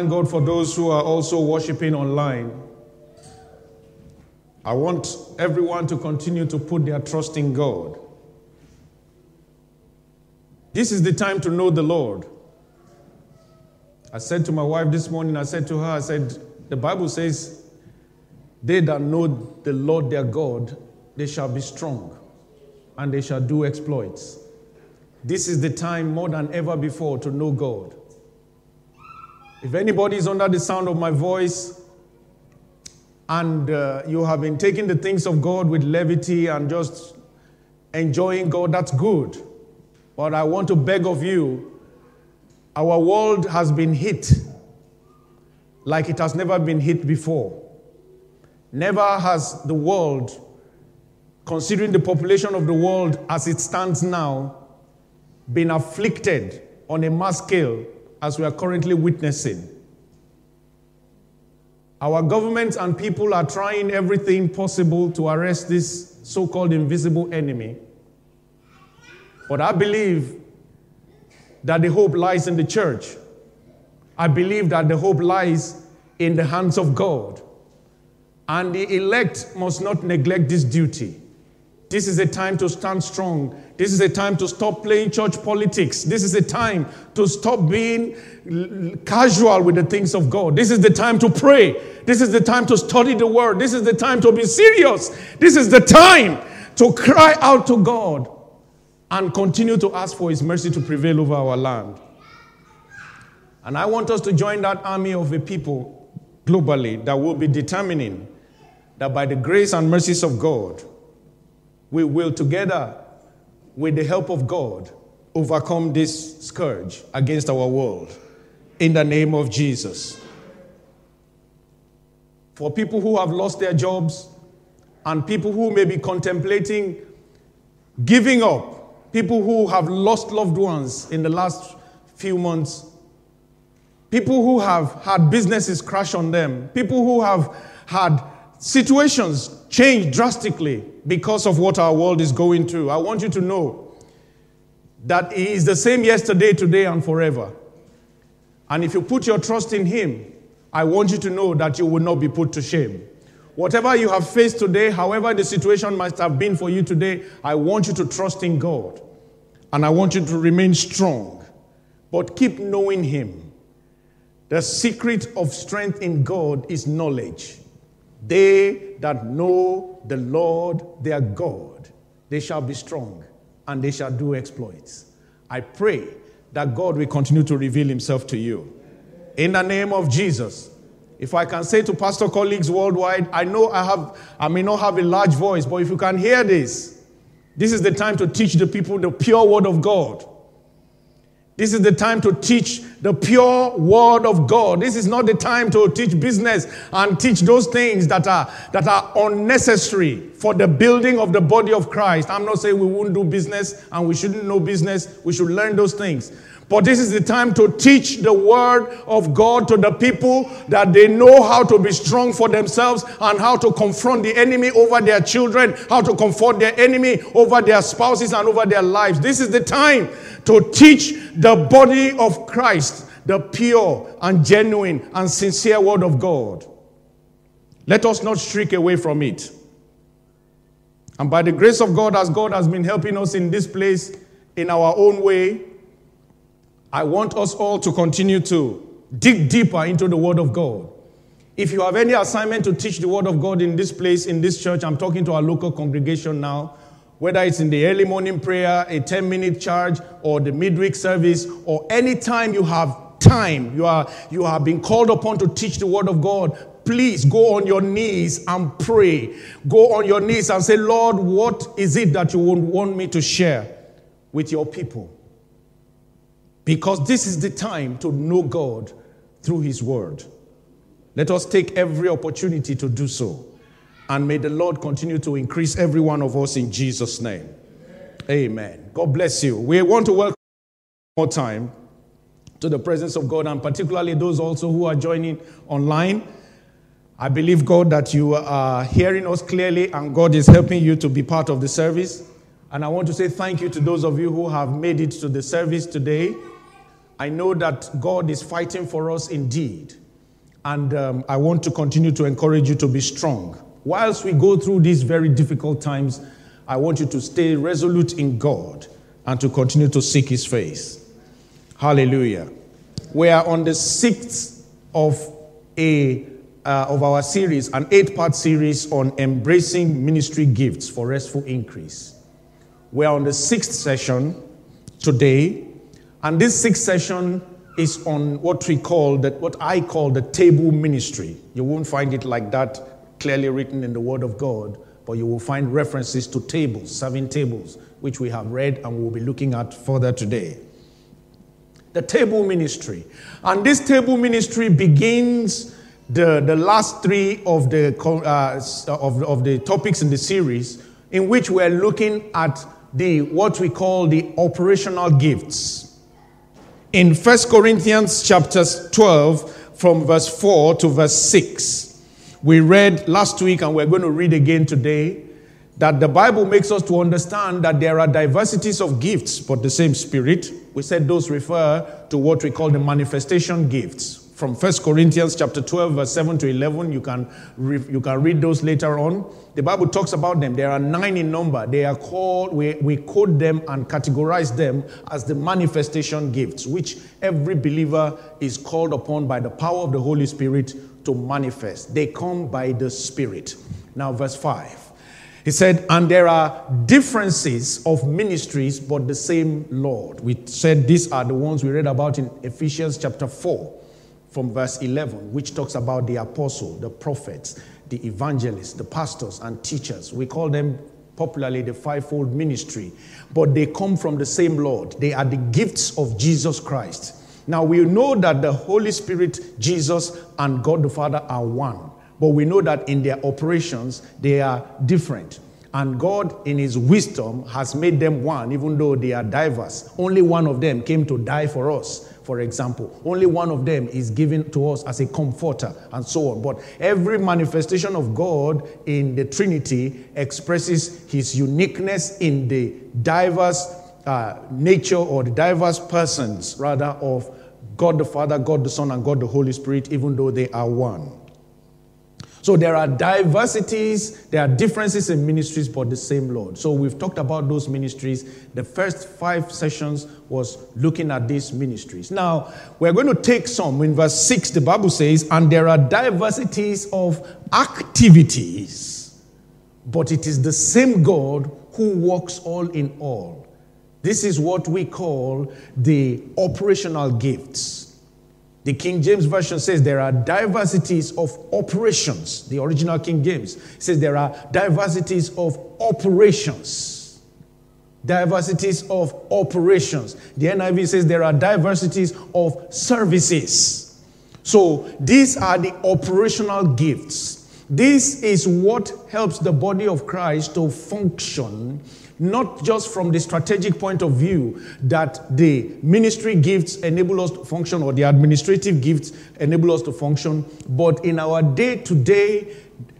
thank God for those who are also worshiping online. I want everyone to continue to put their trust in God. This is the time to know the Lord. I said to my wife this morning, I said to her, I said, the Bible says, they that know the Lord their God, they shall be strong and they shall do exploits. This is the time more than ever before to know God. If anybody is under the sound of my voice and uh, you have been taking the things of God with levity and just enjoying God, that's good. But I want to beg of you, our world has been hit like it has never been hit before. Never has the world, considering the population of the world as it stands now, been afflicted on a mass scale as we are currently witnessing. Our governments and people are trying everything possible to arrest this so called invisible enemy. But I believe that the hope lies in the church. I believe that the hope lies in the hands of God. And the elect must not neglect this duty. This is a time to stand strong. This is a time to stop playing church politics. This is a time to stop being casual with the things of God. This is the time to pray. This is the time to study the word. This is the time to be serious. This is the time to cry out to God and continue to ask for His mercy to prevail over our land. And I want us to join that army of the people globally that will be determining that by the grace and mercies of God, we will together, with the help of God, overcome this scourge against our world. In the name of Jesus. For people who have lost their jobs and people who may be contemplating giving up, people who have lost loved ones in the last few months, people who have had businesses crash on them, people who have had situations change drastically because of what our world is going through. I want you to know that He is the same yesterday, today, and forever. And if you put your trust in Him, I want you to know that you will not be put to shame. Whatever you have faced today, however the situation must have been for you today, I want you to trust in God. And I want you to remain strong. But keep knowing Him. The secret of strength in God is knowledge. They that know the Lord their God, they shall be strong and they shall do exploits. I pray that God will continue to reveal himself to you. In the name of Jesus. If I can say to pastor colleagues worldwide, I know I have I may not have a large voice, but if you can hear this, this is the time to teach the people the pure word of God. This is the time to teach the pure word of God. This is not the time to teach business and teach those things that are, that are unnecessary for the building of the body of Christ. I'm not saying we won't do business and we shouldn't know business. We should learn those things. But this is the time to teach the word of God to the people that they know how to be strong for themselves and how to confront the enemy over their children, how to confront their enemy over their spouses and over their lives. This is the time to teach the body of Christ the pure and genuine and sincere word of God. Let us not shrink away from it. And by the grace of God, as God has been helping us in this place in our own way, I want us all to continue to dig deeper into the Word of God. If you have any assignment to teach the Word of God in this place, in this church, I'm talking to our local congregation now, whether it's in the early morning prayer, a 10 minute charge, or the midweek service, or any time you have time, you are, you are being called upon to teach the Word of God, please go on your knees and pray. Go on your knees and say, Lord, what is it that you want me to share with your people? Because this is the time to know God through His Word. Let us take every opportunity to do so. And may the Lord continue to increase every one of us in Jesus' name. Amen. God bless you. We want to welcome more time to the presence of God, and particularly those also who are joining online. I believe, God, that you are hearing us clearly, and God is helping you to be part of the service. And I want to say thank you to those of you who have made it to the service today. I know that God is fighting for us indeed. And um, I want to continue to encourage you to be strong. Whilst we go through these very difficult times, I want you to stay resolute in God and to continue to seek His face. Hallelujah. We are on the sixth of a uh, of our series, an eight-part series on embracing ministry gifts for restful increase. We are on the sixth session today, and this sixth session is on what we call what I call the table ministry. You won't find it like that clearly written in the Word of God, but you will find references to tables, seven tables, which we have read and we will be looking at further today. The table ministry. And this table ministry begins the, the last three of the, uh, of, of the topics in the series, in which we're looking at the what we call the operational gifts. In 1 Corinthians chapters 12, from verse 4 to verse 6. We read last week, and we're going to read again today, that the Bible makes us to understand that there are diversities of gifts, but the same Spirit. We said those refer to what we call the manifestation gifts. From 1 Corinthians chapter 12, verse 7 to 11, you can, re- you can read those later on. The Bible talks about them. There are nine in number. They are called, we, we code them and categorize them as the manifestation gifts, which every believer is called upon by the power of the Holy Spirit to manifest. They come by the Spirit. Now, verse 5. He said, and there are differences of ministries, but the same Lord. We said these are the ones we read about in Ephesians chapter 4, from verse 11, which talks about the apostle, the prophets, the evangelists, the pastors, and teachers. We call them popularly the fivefold ministry, but they come from the same Lord. They are the gifts of Jesus Christ. Now we know that the Holy Spirit, Jesus, and God the Father are one, but we know that in their operations they are different. And God, in His wisdom, has made them one, even though they are diverse. Only one of them came to die for us, for example. Only one of them is given to us as a comforter, and so on. But every manifestation of God in the Trinity expresses His uniqueness in the diverse uh, nature or the diverse persons, rather, of God the Father, God the Son, and God the Holy Spirit, even though they are one. So there are diversities, there are differences in ministries, but the same Lord. So we've talked about those ministries. The first five sessions was looking at these ministries. Now, we're going to take some. In verse 6, the Bible says, And there are diversities of activities, but it is the same God who works all in all. This is what we call the operational gifts. The King James Version says there are diversities of operations. The original King James says there are diversities of operations. Diversities of operations. The NIV says there are diversities of services. So these are the operational gifts. This is what helps the body of Christ to function not just from the strategic point of view that the ministry gifts enable us to function or the administrative gifts enable us to function, but in our day to day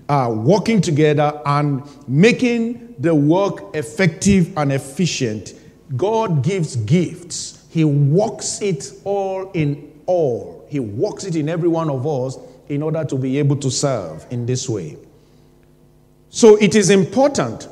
working together and making the work effective and efficient, God gives gifts. He works it all in all. He works it in every one of us in order to be able to serve in this way. So it is important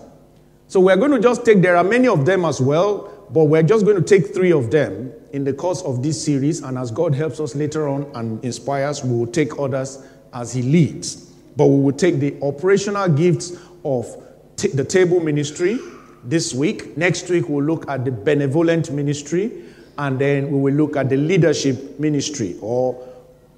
so we're going to just take, there are many of them as well, but we're just going to take three of them in the course of this series. And as God helps us later on and inspires, we will take others as He leads. But we will take the operational gifts of t- the table ministry this week. Next week, we'll look at the benevolent ministry. And then we will look at the leadership ministry or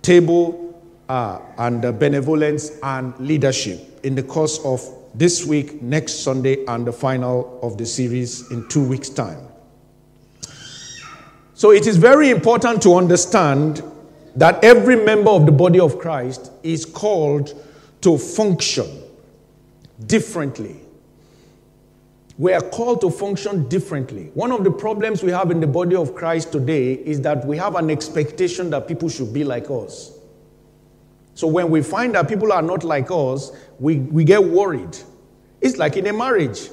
table uh, and benevolence and leadership in the course of this week, next Sunday, and the final of the series in two weeks' time. So it is very important to understand that every member of the body of Christ is called to function differently. We are called to function differently. One of the problems we have in the body of Christ today is that we have an expectation that people should be like us. So when we find that people are not like us, we, we get worried. It's like in a marriage.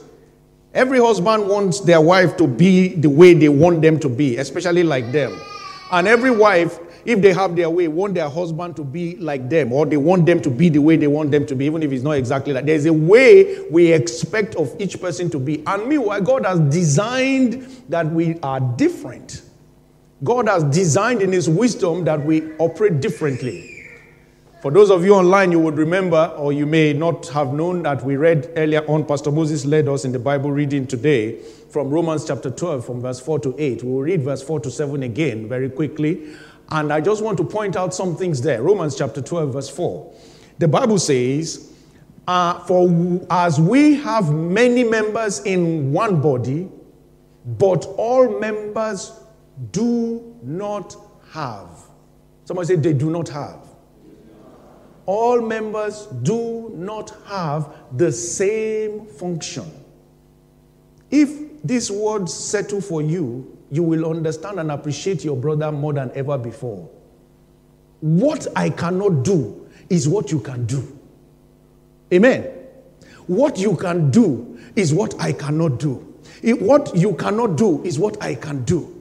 Every husband wants their wife to be the way they want them to be, especially like them. And every wife, if they have their way, want their husband to be like them, or they want them to be the way they want them to be, even if it's not exactly like. There's a way we expect of each person to be. And meanwhile, God has designed that we are different. God has designed in His wisdom that we operate differently. For those of you online, you would remember, or you may not have known that we read earlier on, Pastor Moses led us in the Bible reading today from Romans chapter 12, from verse 4 to 8. We will read verse 4 to 7 again very quickly. And I just want to point out some things there. Romans chapter 12, verse 4. The Bible says, uh, For as we have many members in one body, but all members do not have. Somebody say they do not have. All members do not have the same function. If these words settle for you, you will understand and appreciate your brother more than ever before. What I cannot do is what you can do. Amen. What you can do is what I cannot do. what you cannot do is what I can do.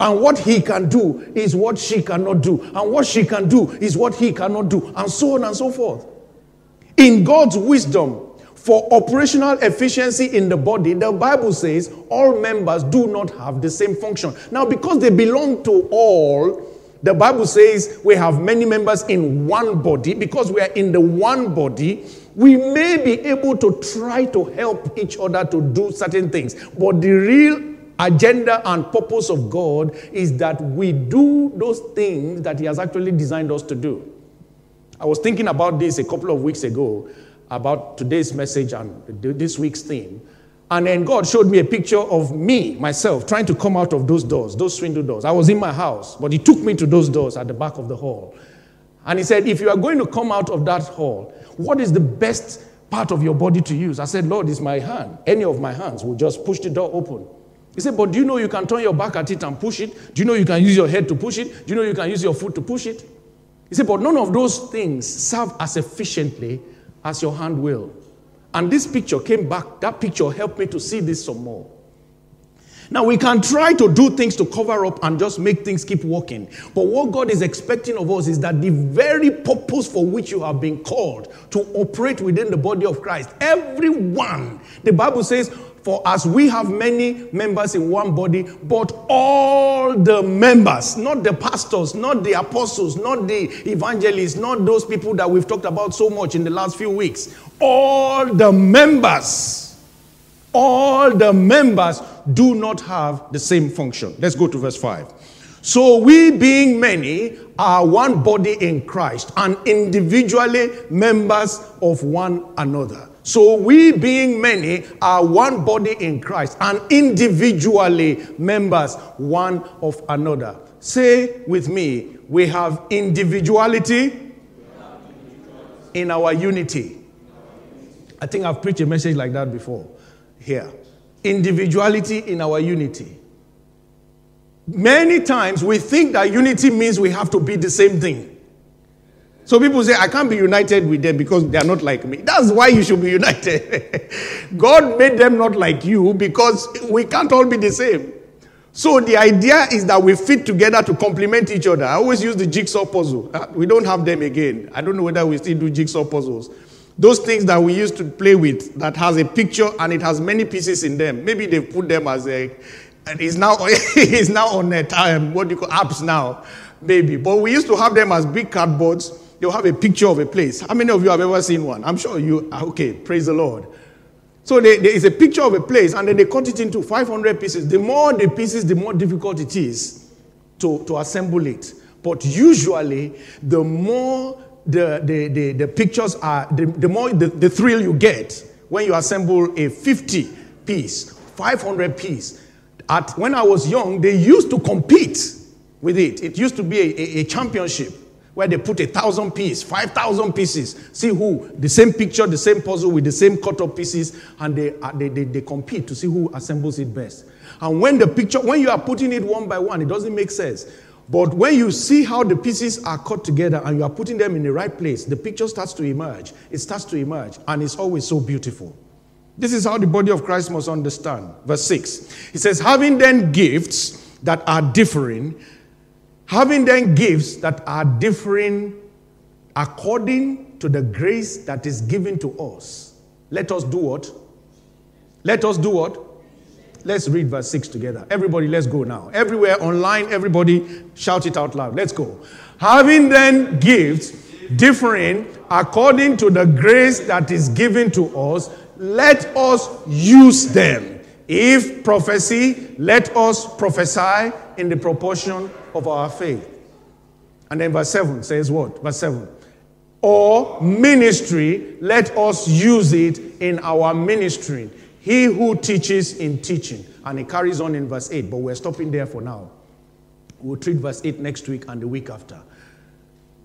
And what he can do is what she cannot do. And what she can do is what he cannot do. And so on and so forth. In God's wisdom, for operational efficiency in the body, the Bible says all members do not have the same function. Now, because they belong to all, the Bible says we have many members in one body. Because we are in the one body, we may be able to try to help each other to do certain things. But the real agenda and purpose of God is that we do those things that He has actually designed us to do. I was thinking about this a couple of weeks ago, about today's message and this week's theme. And then God showed me a picture of me, myself, trying to come out of those doors, those swindle doors. I was in my house, but He took me to those doors at the back of the hall. And He said, If you are going to come out of that hall, what is the best part of your body to use? I said, Lord, it's my hand. Any of my hands will just push the door open. He said, But do you know you can turn your back at it and push it? Do you know you can use your head to push it? Do you know you can use your foot to push it? He said, But none of those things serve as efficiently as your hand will. And this picture came back. That picture helped me to see this some more. Now, we can try to do things to cover up and just make things keep working. But what God is expecting of us is that the very purpose for which you have been called to operate within the body of Christ, everyone, the Bible says, for as we have many members in one body, but all the members, not the pastors, not the apostles, not the evangelists, not those people that we've talked about so much in the last few weeks, all the members, all the members do not have the same function. Let's go to verse 5. So we, being many, are one body in Christ and individually members of one another. So we, being many, are one body in Christ and individually members one of another. Say with me, we have individuality in our unity. I think I've preached a message like that before here. Individuality in our unity. Many times we think that unity means we have to be the same thing. So people say, I can't be united with them because they are not like me. That's why you should be united. God made them not like you because we can't all be the same. So the idea is that we fit together to complement each other. I always use the jigsaw puzzle. Uh, we don't have them again. I don't know whether we still do jigsaw puzzles. Those things that we used to play with that has a picture and it has many pieces in them. Maybe they put them as a, and it's now, it's now on a time, what do you call apps now, maybe. But we used to have them as big cardboards they'll have a picture of a place. How many of you have ever seen one? I'm sure you, ah, okay, praise the Lord. So there is a picture of a place, and then they cut it into 500 pieces. The more the pieces, the more difficult it is to, to assemble it. But usually, the more the, the, the, the pictures are, the, the more the, the thrill you get when you assemble a 50 piece, 500 piece. At, when I was young, they used to compete with it. It used to be a, a, a championship where they put a thousand pieces, five thousand pieces. See who, the same picture, the same puzzle with the same cut up pieces, and they, uh, they, they, they compete to see who assembles it best. And when the picture, when you are putting it one by one, it doesn't make sense. But when you see how the pieces are cut together and you are putting them in the right place, the picture starts to emerge. It starts to emerge, and it's always so beautiful. This is how the body of Christ must understand. Verse 6. He says, Having then gifts that are differing, Having then gifts that are differing according to the grace that is given to us, let us do what? Let us do what? Let's read verse 6 together. Everybody, let's go now. Everywhere online, everybody shout it out loud. Let's go. Having then gifts differing according to the grace that is given to us, let us use them. If prophecy, let us prophesy in the proportion of our faith. And then verse 7 says what? Verse 7. Or ministry, let us use it in our ministry. He who teaches in teaching. And it carries on in verse 8, but we're stopping there for now. We'll treat verse 8 next week and the week after.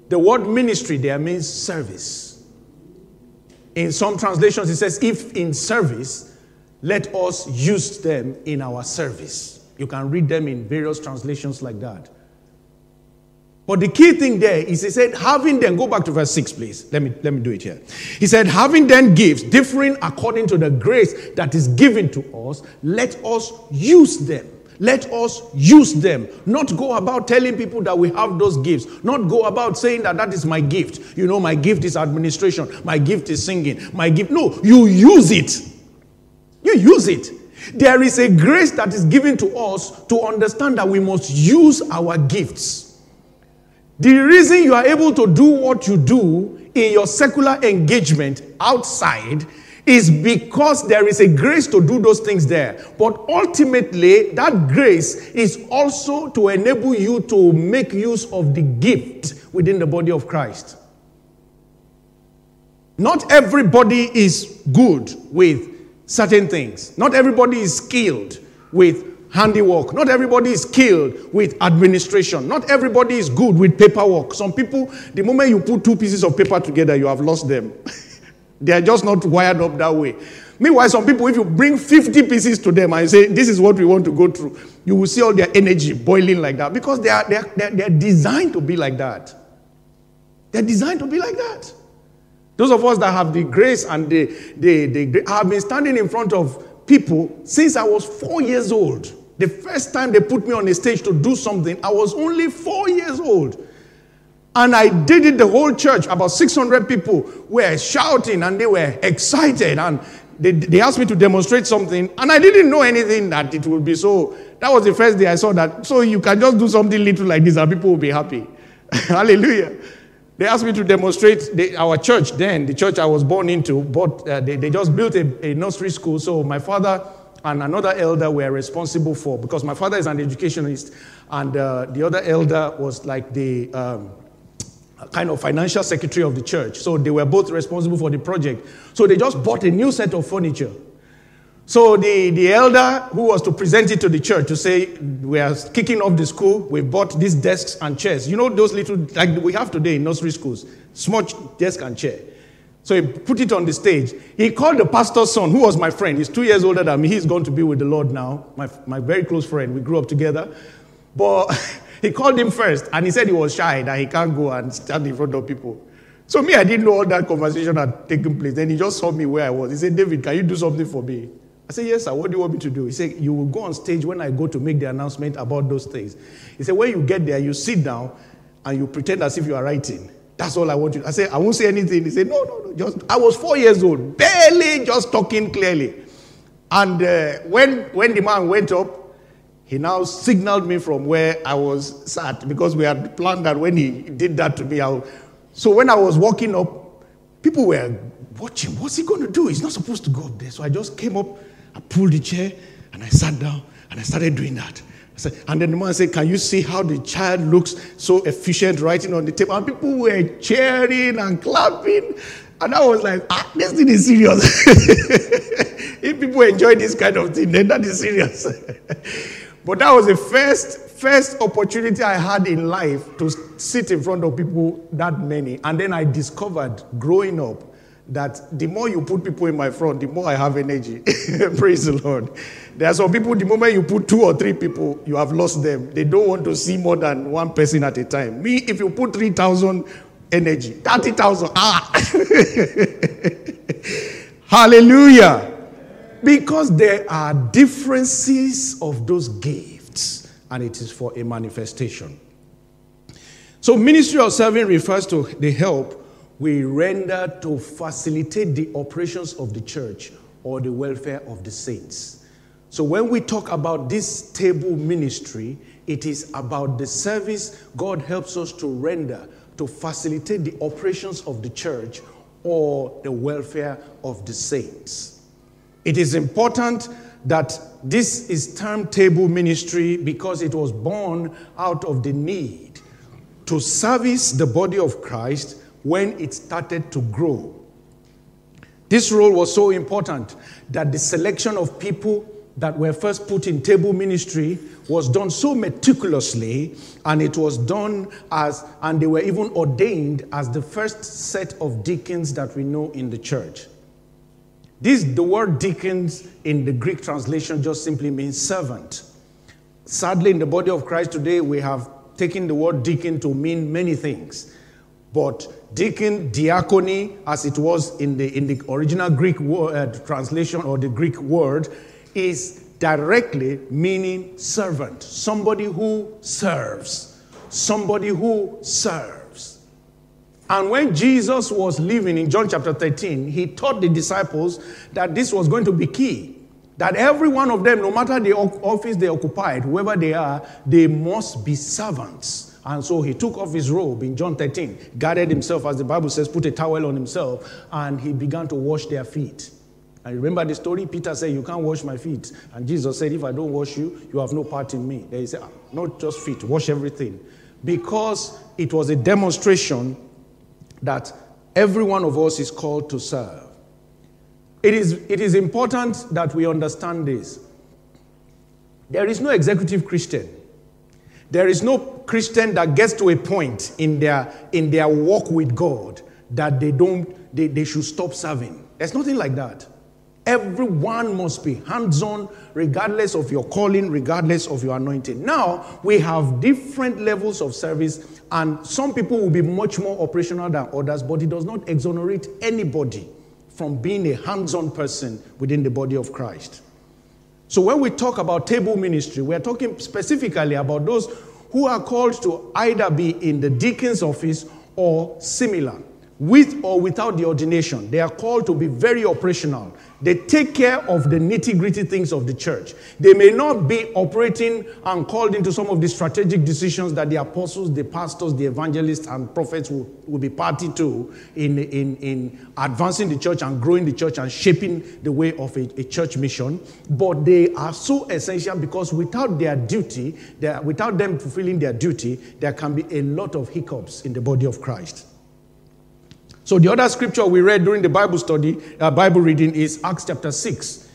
The word ministry there means service. In some translations, it says, if in service, let us use them in our service. You can read them in various translations like that. But the key thing there is he said, having then, go back to verse 6, please. Let me, let me do it here. He said, having then gifts differing according to the grace that is given to us, let us use them. Let us use them. Not go about telling people that we have those gifts. Not go about saying that that is my gift. You know, my gift is administration. My gift is singing. My gift. No, you use it. You use it. There is a grace that is given to us to understand that we must use our gifts. The reason you are able to do what you do in your secular engagement outside is because there is a grace to do those things there. But ultimately, that grace is also to enable you to make use of the gift within the body of Christ. Not everybody is good with certain things, not everybody is skilled with handiwork. Not everybody is skilled with administration. Not everybody is good with paperwork. Some people, the moment you put two pieces of paper together, you have lost them. They are just not wired up that way. Meanwhile, some people, if you bring 50 pieces to them and say, This is what we want to go through, you will see all their energy boiling like that because they are, they are, they are, they are designed to be like that. They're designed to be like that. Those of us that have the grace and the, the, the, I have been standing in front of people since I was four years old. The first time they put me on a stage to do something, I was only four years old. And I did it the whole church. About 600 people were shouting and they were excited. And they, they asked me to demonstrate something. And I didn't know anything that it would be so. That was the first day I saw that. So you can just do something little like this and people will be happy. Hallelujah. They asked me to demonstrate the, our church then, the church I was born into, but uh, they, they just built a, a nursery school. So my father and another elder were responsible for, because my father is an educationist, and uh, the other elder was like the um, kind of financial secretary of the church. So they were both responsible for the project. So they just bought a new set of furniture. So the, the elder who was to present it to the church to say, we are kicking off the school, we bought these desks and chairs. You know those little, like we have today in nursery schools, small desk and chair. So he put it on the stage. He called the pastor's son, who was my friend. He's two years older than me. He's going to be with the Lord now, my, my very close friend. We grew up together. But He called him first and he said he was shy, that he can't go and stand in front of people. So me, I didn't know all that conversation had taken place. Then he just saw me where I was. He said, David, can you do something for me? I said, Yes, sir. What do you want me to do? He said, You will go on stage when I go to make the announcement about those things. He said, When you get there, you sit down and you pretend as if you are writing. That's all I want you. I said, I won't say anything. He said, No, no, no. Just I was four years old, barely just talking clearly. And uh, when when the man went up, he now signaled me from where I was sat because we had planned that when he did that to me. I'll... So when I was walking up, people were watching. What's he going to do? He's not supposed to go up there. So I just came up, I pulled the chair, and I sat down, and I started doing that. And then the man said, Can you see how the child looks so efficient writing on the table? And people were cheering and clapping. And I was like, ah, this thing is serious. if people enjoy this kind of thing, then that is serious. But that was the first first opportunity I had in life to sit in front of people that many. And then I discovered growing up that the more you put people in my front, the more I have energy. Praise the Lord. There are some people, the moment you put two or three people, you have lost them. They don't want to see more than one person at a time. Me, if you put 3,000 energy, 30,000, ah! Hallelujah. Because there are differences of those gifts, and it is for a manifestation. So, ministry of serving refers to the help we render to facilitate the operations of the church or the welfare of the saints. So, when we talk about this table ministry, it is about the service God helps us to render to facilitate the operations of the church or the welfare of the saints. It is important that this is termed table ministry because it was born out of the need to service the body of Christ when it started to grow. This role was so important that the selection of people that were first put in table ministry was done so meticulously and it was done as and they were even ordained as the first set of deacons that we know in the church. This the word deacons in the greek translation just simply means servant. Sadly in the body of christ today we have taken the word deacon to mean many things but deacon diakoni as it was in the in the original greek word, uh, translation or the greek word is directly meaning servant, somebody who serves, somebody who serves. And when Jesus was living in John chapter 13, he taught the disciples that this was going to be key. That every one of them, no matter the office they occupied, whoever they are, they must be servants. And so he took off his robe in John 13, guarded himself, as the Bible says, put a towel on himself, and he began to wash their feet. And remember the story? Peter said, You can't wash my feet. And Jesus said, If I don't wash you, you have no part in me. Then he said, ah, Not just feet, wash everything. Because it was a demonstration that every one of us is called to serve. It is, it is important that we understand this. There is no executive Christian. There is no Christian that gets to a point in their, in their walk with God that they don't they, they should stop serving. There's nothing like that. Everyone must be hands on, regardless of your calling, regardless of your anointing. Now, we have different levels of service, and some people will be much more operational than others, but it does not exonerate anybody from being a hands on person within the body of Christ. So, when we talk about table ministry, we're talking specifically about those who are called to either be in the deacon's office or similar with or without the ordination. They are called to be very operational. They take care of the nitty gritty things of the church. They may not be operating and called into some of the strategic decisions that the apostles, the pastors, the evangelists, and prophets will, will be party to in, in, in advancing the church and growing the church and shaping the way of a, a church mission. But they are so essential because without their duty, without them fulfilling their duty, there can be a lot of hiccups in the body of Christ. So the other scripture we read during the Bible study, uh, Bible reading is Acts chapter 6,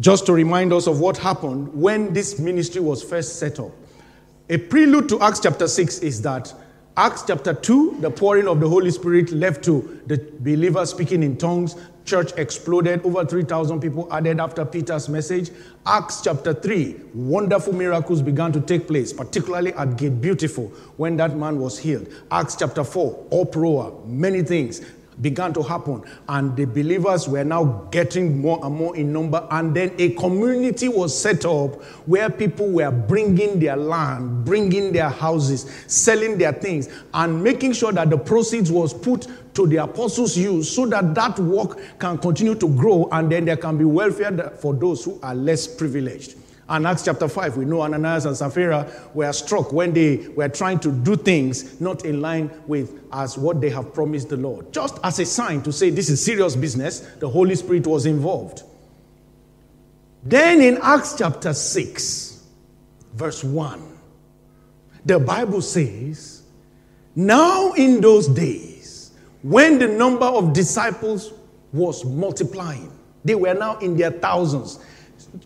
just to remind us of what happened when this ministry was first set up. A prelude to Acts chapter 6 is that Acts chapter 2, the pouring of the Holy Spirit left to the believers speaking in tongues. Church exploded. Over 3,000 people added after Peter's message. Acts chapter 3, wonderful miracles began to take place, particularly at Gate Beautiful when that man was healed. Acts chapter 4, uproar, many things began to happen, and the believers were now getting more and more in number. And then a community was set up where people were bringing their land, bringing their houses, selling their things, and making sure that the proceeds was put to the apostles' use so that that work can continue to grow, and then there can be welfare for those who are less privileged. And Acts chapter 5, we know Ananias and Sapphira were struck when they were trying to do things not in line with as what they have promised the Lord. Just as a sign to say this is serious business, the Holy Spirit was involved. Then in Acts chapter 6, verse 1, the Bible says, Now in those days, when the number of disciples was multiplying, they were now in their thousands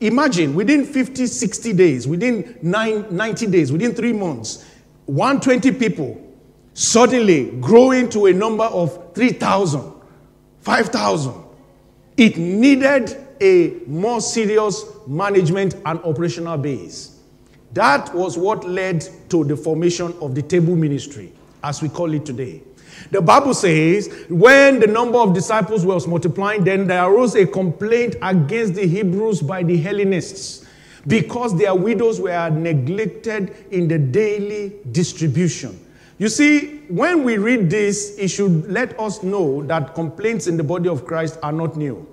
Imagine within 50, 60 days, within nine, 90 days, within three months, 120 people suddenly growing to a number of 3,000, 5,000. It needed a more serious management and operational base. That was what led to the formation of the table ministry, as we call it today. The Bible says, when the number of disciples was multiplying, then there arose a complaint against the Hebrews by the Hellenists because their widows were neglected in the daily distribution. You see, when we read this, it should let us know that complaints in the body of Christ are not new.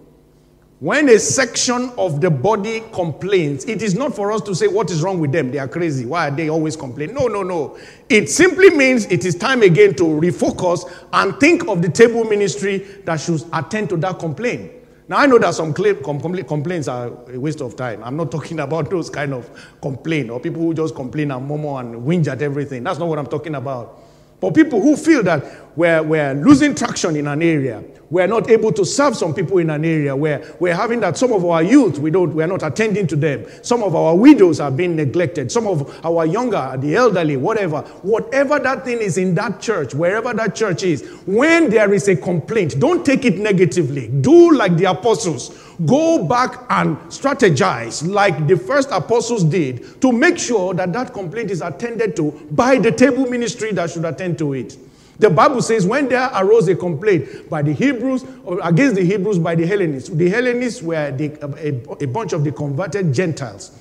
When a section of the body complains, it is not for us to say, What is wrong with them? They are crazy. Why are they always complaining? No, no, no. It simply means it is time again to refocus and think of the table ministry that should attend to that complaint. Now, I know that some complaints are a waste of time. I'm not talking about those kind of complaint or people who just complain and murmur and whinge at everything. That's not what I'm talking about. But people who feel that we're, we're losing traction in an area, we're not able to serve some people in an area where we're having that some of our youth, we don't, we're not attending to them. Some of our widows are being neglected. Some of our younger, the elderly, whatever. Whatever that thing is in that church, wherever that church is, when there is a complaint, don't take it negatively. Do like the apostles go back and strategize like the first apostles did to make sure that that complaint is attended to by the table ministry that should attend to it. The Bible says when there arose a complaint by the Hebrews or against the Hebrews by the Hellenists, the Hellenists were the, a, a bunch of the converted Gentiles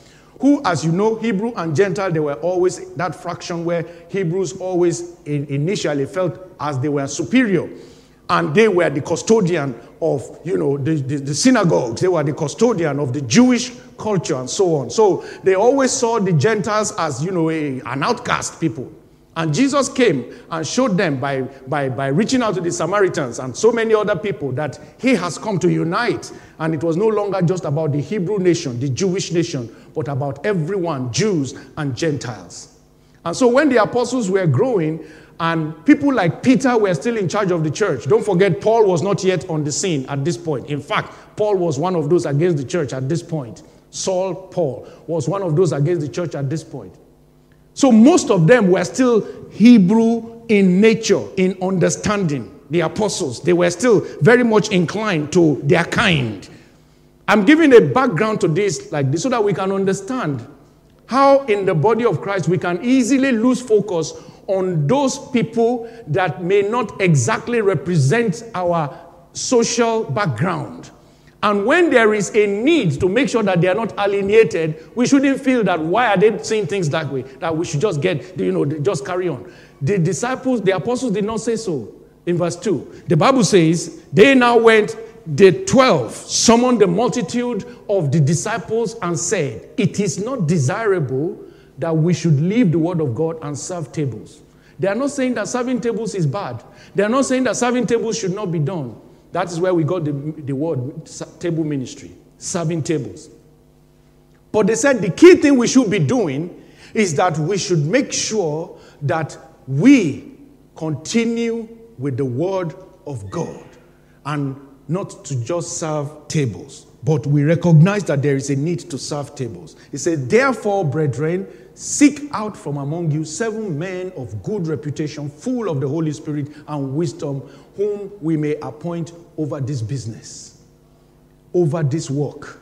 who, as you know, Hebrew and Gentile, they were always that fraction where Hebrews always initially felt as they were superior and they were the custodian of you know the, the, the, synagogues. They were the custodian of the jewish culture and so on. So they always saw the gentiles as you know a, an outcast people. And jesus came and showed them by, by, by reaching out to the samaritans and so many other people that he has come to unite. And it was no longer just about the hebrew nation the jewish nation but about everyone jews and gentiles. And so when the apostles were growing and people like Peter were still in charge of the church. Don't forget, Paul was not yet on the scene at this point. In fact, Paul was one of those against the church at this point. Saul, Paul, was one of those against the church at this point. So most of them were still Hebrew in nature, in understanding. The apostles, they were still very much inclined to their kind. I'm giving a background to this like this so that we can understand how in the body of Christ we can easily lose focus on those people that may not exactly represent our social background. And when there is a need to make sure that they are not alienated, we shouldn't feel that why are they saying things that way? That we should just get, you know, just carry on. The disciples, the apostles did not say so. In verse 2, the Bible says, they now went, the 12 summoned the multitude of the disciples and said, It is not desirable that we should leave the word of God and serve tables. They are not saying that serving tables is bad. They are not saying that serving tables should not be done. That is where we got the, the word table ministry, serving tables. But they said the key thing we should be doing is that we should make sure that we continue with the word of God and not to just serve tables. But we recognize that there is a need to serve tables. He said, Therefore, brethren, seek out from among you seven men of good reputation, full of the Holy Spirit and wisdom, whom we may appoint over this business, over this work.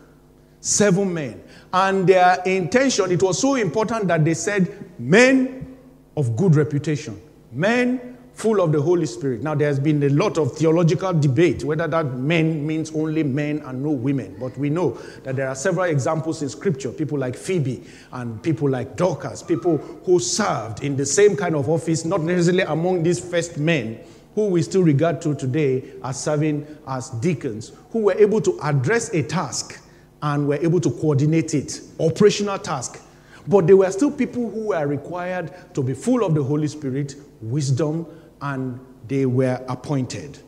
Seven men. And their intention, it was so important that they said, men of good reputation. Men full of the Holy Spirit. Now, there's been a lot of theological debate whether that men means only men and no women. But we know that there are several examples in Scripture people like Phoebe and people like Dorcas, people who served in the same kind of office, not necessarily among these first men. Who we still regard to today as serving as deacons, who were able to address a task and were able to coordinate it, operational task. But they were still people who were required to be full of the Holy Spirit, wisdom, and they were appointed.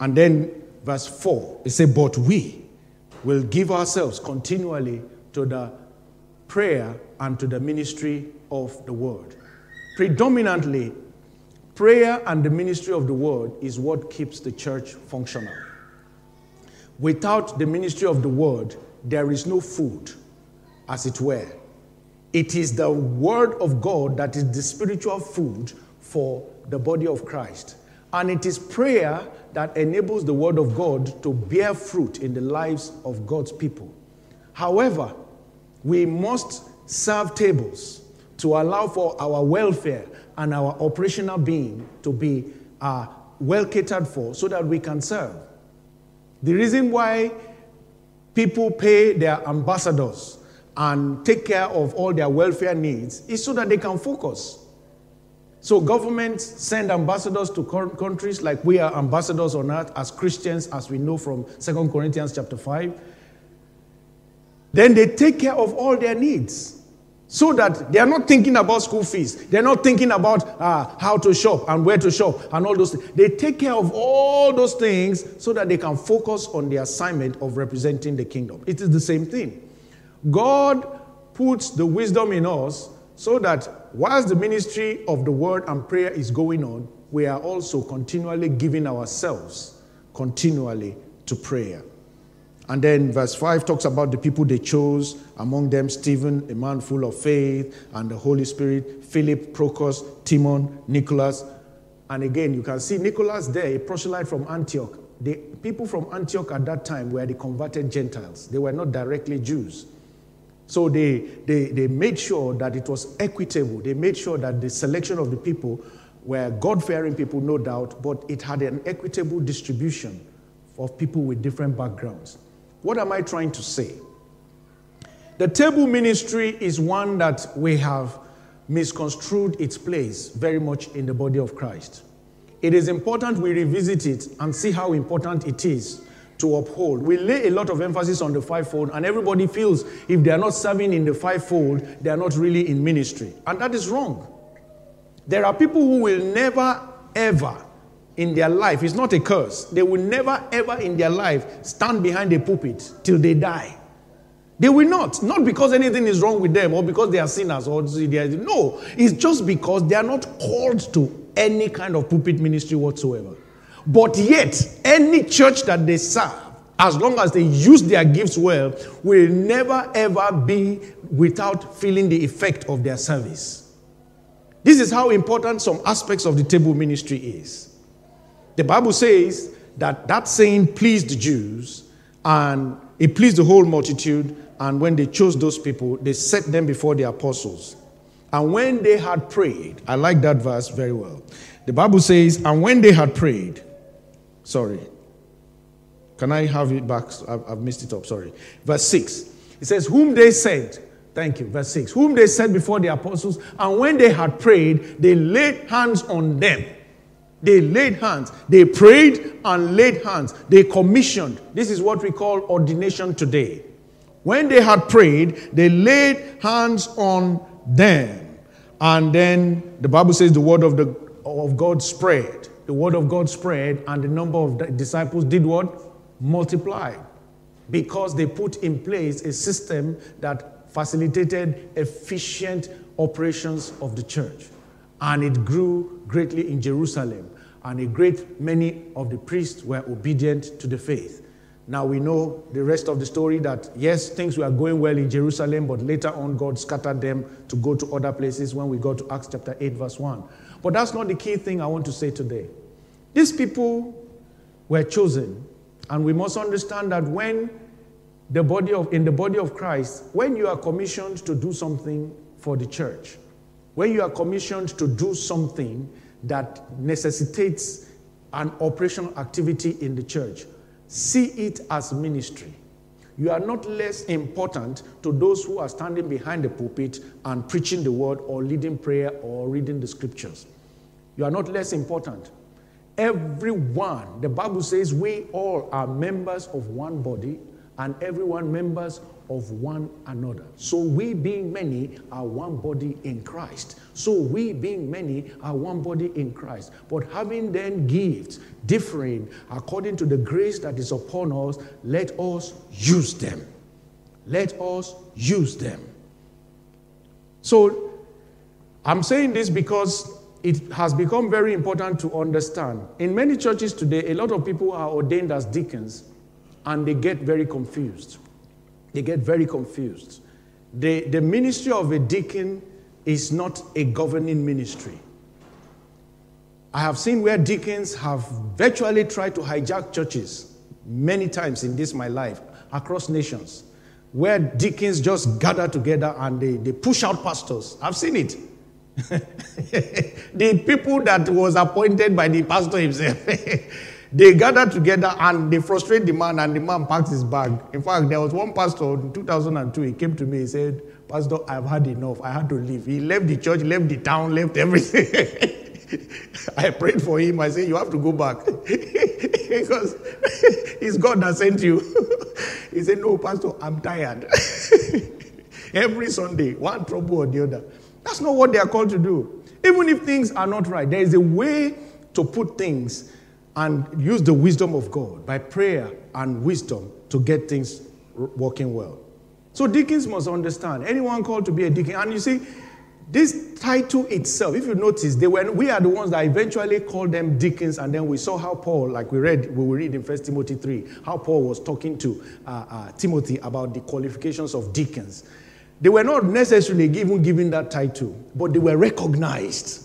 And then verse 4, it says, But we will give ourselves continually to the prayer and to the ministry of the word. Predominantly, prayer and the ministry of the word is what keeps the church functional. Without the ministry of the word, there is no food, as it were. It is the word of God that is the spiritual food for the body of Christ. And it is prayer that enables the word of God to bear fruit in the lives of God's people. However, we must serve tables to allow for our welfare and our operational being to be uh, well catered for so that we can serve. The reason why people pay their ambassadors and take care of all their welfare needs is so that they can focus. So governments send ambassadors to countries like we are ambassadors on earth as Christians, as we know from 2 Corinthians chapter 5. Then they take care of all their needs. So that they are not thinking about school fees. They're not thinking about uh, how to shop and where to shop and all those things. They take care of all those things so that they can focus on the assignment of representing the kingdom. It is the same thing. God puts the wisdom in us so that whilst the ministry of the word and prayer is going on, we are also continually giving ourselves continually to prayer. And then verse 5 talks about the people they chose, among them Stephen, a man full of faith and the Holy Spirit, Philip, Prochorus, Timon, Nicholas. And again, you can see Nicholas there, a proselyte from Antioch. The people from Antioch at that time were the converted Gentiles, they were not directly Jews. So they, they, they made sure that it was equitable. They made sure that the selection of the people were God fearing people, no doubt, but it had an equitable distribution of people with different backgrounds. What am I trying to say? The table ministry is one that we have misconstrued its place very much in the body of Christ. It is important we revisit it and see how important it is to uphold. We lay a lot of emphasis on the fivefold, and everybody feels if they are not serving in the fivefold, they are not really in ministry. And that is wrong. There are people who will never, ever in their life, it's not a curse, they will never, ever in their life stand behind a pulpit till they die. They will not. Not because anything is wrong with them or because they are sinners or they are, no. It's just because they are not called to any kind of pulpit ministry whatsoever. But yet, any church that they serve, as long as they use their gifts well, will never ever be without feeling the effect of their service. This is how important some aspects of the table ministry is. The Bible says that that saying pleased the Jews and it pleased the whole multitude. And when they chose those people, they set them before the apostles. And when they had prayed, I like that verse very well. The Bible says, and when they had prayed, sorry, can I have it back? I've missed it up, sorry. Verse 6. It says, Whom they sent, thank you, verse 6. Whom they sent before the apostles, and when they had prayed, they laid hands on them they laid hands. They prayed and laid hands. They commissioned. This is what we call ordination today. When they had prayed, they laid hands on them. And then the Bible says the word of, the, of God spread. The word of God spread, and the number of disciples did what? Multiplied. Because they put in place a system that facilitated efficient operations of the church. And it grew greatly in Jerusalem and a great many of the priests were obedient to the faith. Now we know the rest of the story that yes, things were going well in Jerusalem, but later on God scattered them to go to other places when we go to Acts chapter 8, verse 1. But that's not the key thing I want to say today. These people were chosen, and we must understand that when the body of in the body of Christ, when you are commissioned to do something for the church, when you are commissioned to do something that necessitates an operational activity in the church. See it as ministry. You are not less important to those who are standing behind the pulpit and preaching the word or leading prayer or reading the scriptures. You are not less important. Everyone, the Bible says, we all are members of one body and everyone members of one another. So we being many are one body in Christ. So we being many are one body in Christ. But having then gifts differing according to the grace that is upon us, let us use them. Let us use them. So I'm saying this because it has become very important to understand. In many churches today, a lot of people are ordained as deacons and they get very confused they get very confused. The, the ministry of a deacon is not a governing ministry. I have seen where deacons have virtually tried to hijack churches many times in this my life across nations, where deacons just gather together and they, they push out pastors. I've seen it. the people that was appointed by the pastor himself They gathered together and they frustrate the man, and the man packs his bag. In fact, there was one pastor in 2002, he came to me, he said, Pastor, I've had enough. I had to leave. He left the church, left the town, left everything. I prayed for him. I said, You have to go back. because it's God that sent you. he said, No, Pastor, I'm tired. Every Sunday, one trouble or the other. That's not what they are called to do. Even if things are not right, there is a way to put things and use the wisdom of God by prayer and wisdom to get things working well. So deacons must understand anyone called to be a deacon. And you see, this title itself, if you notice, they were, we are the ones that eventually called them deacons, and then we saw how Paul, like we read, we will read in First Timothy 3, how Paul was talking to uh, uh, Timothy about the qualifications of deacons. They were not necessarily even given that title, but they were recognized.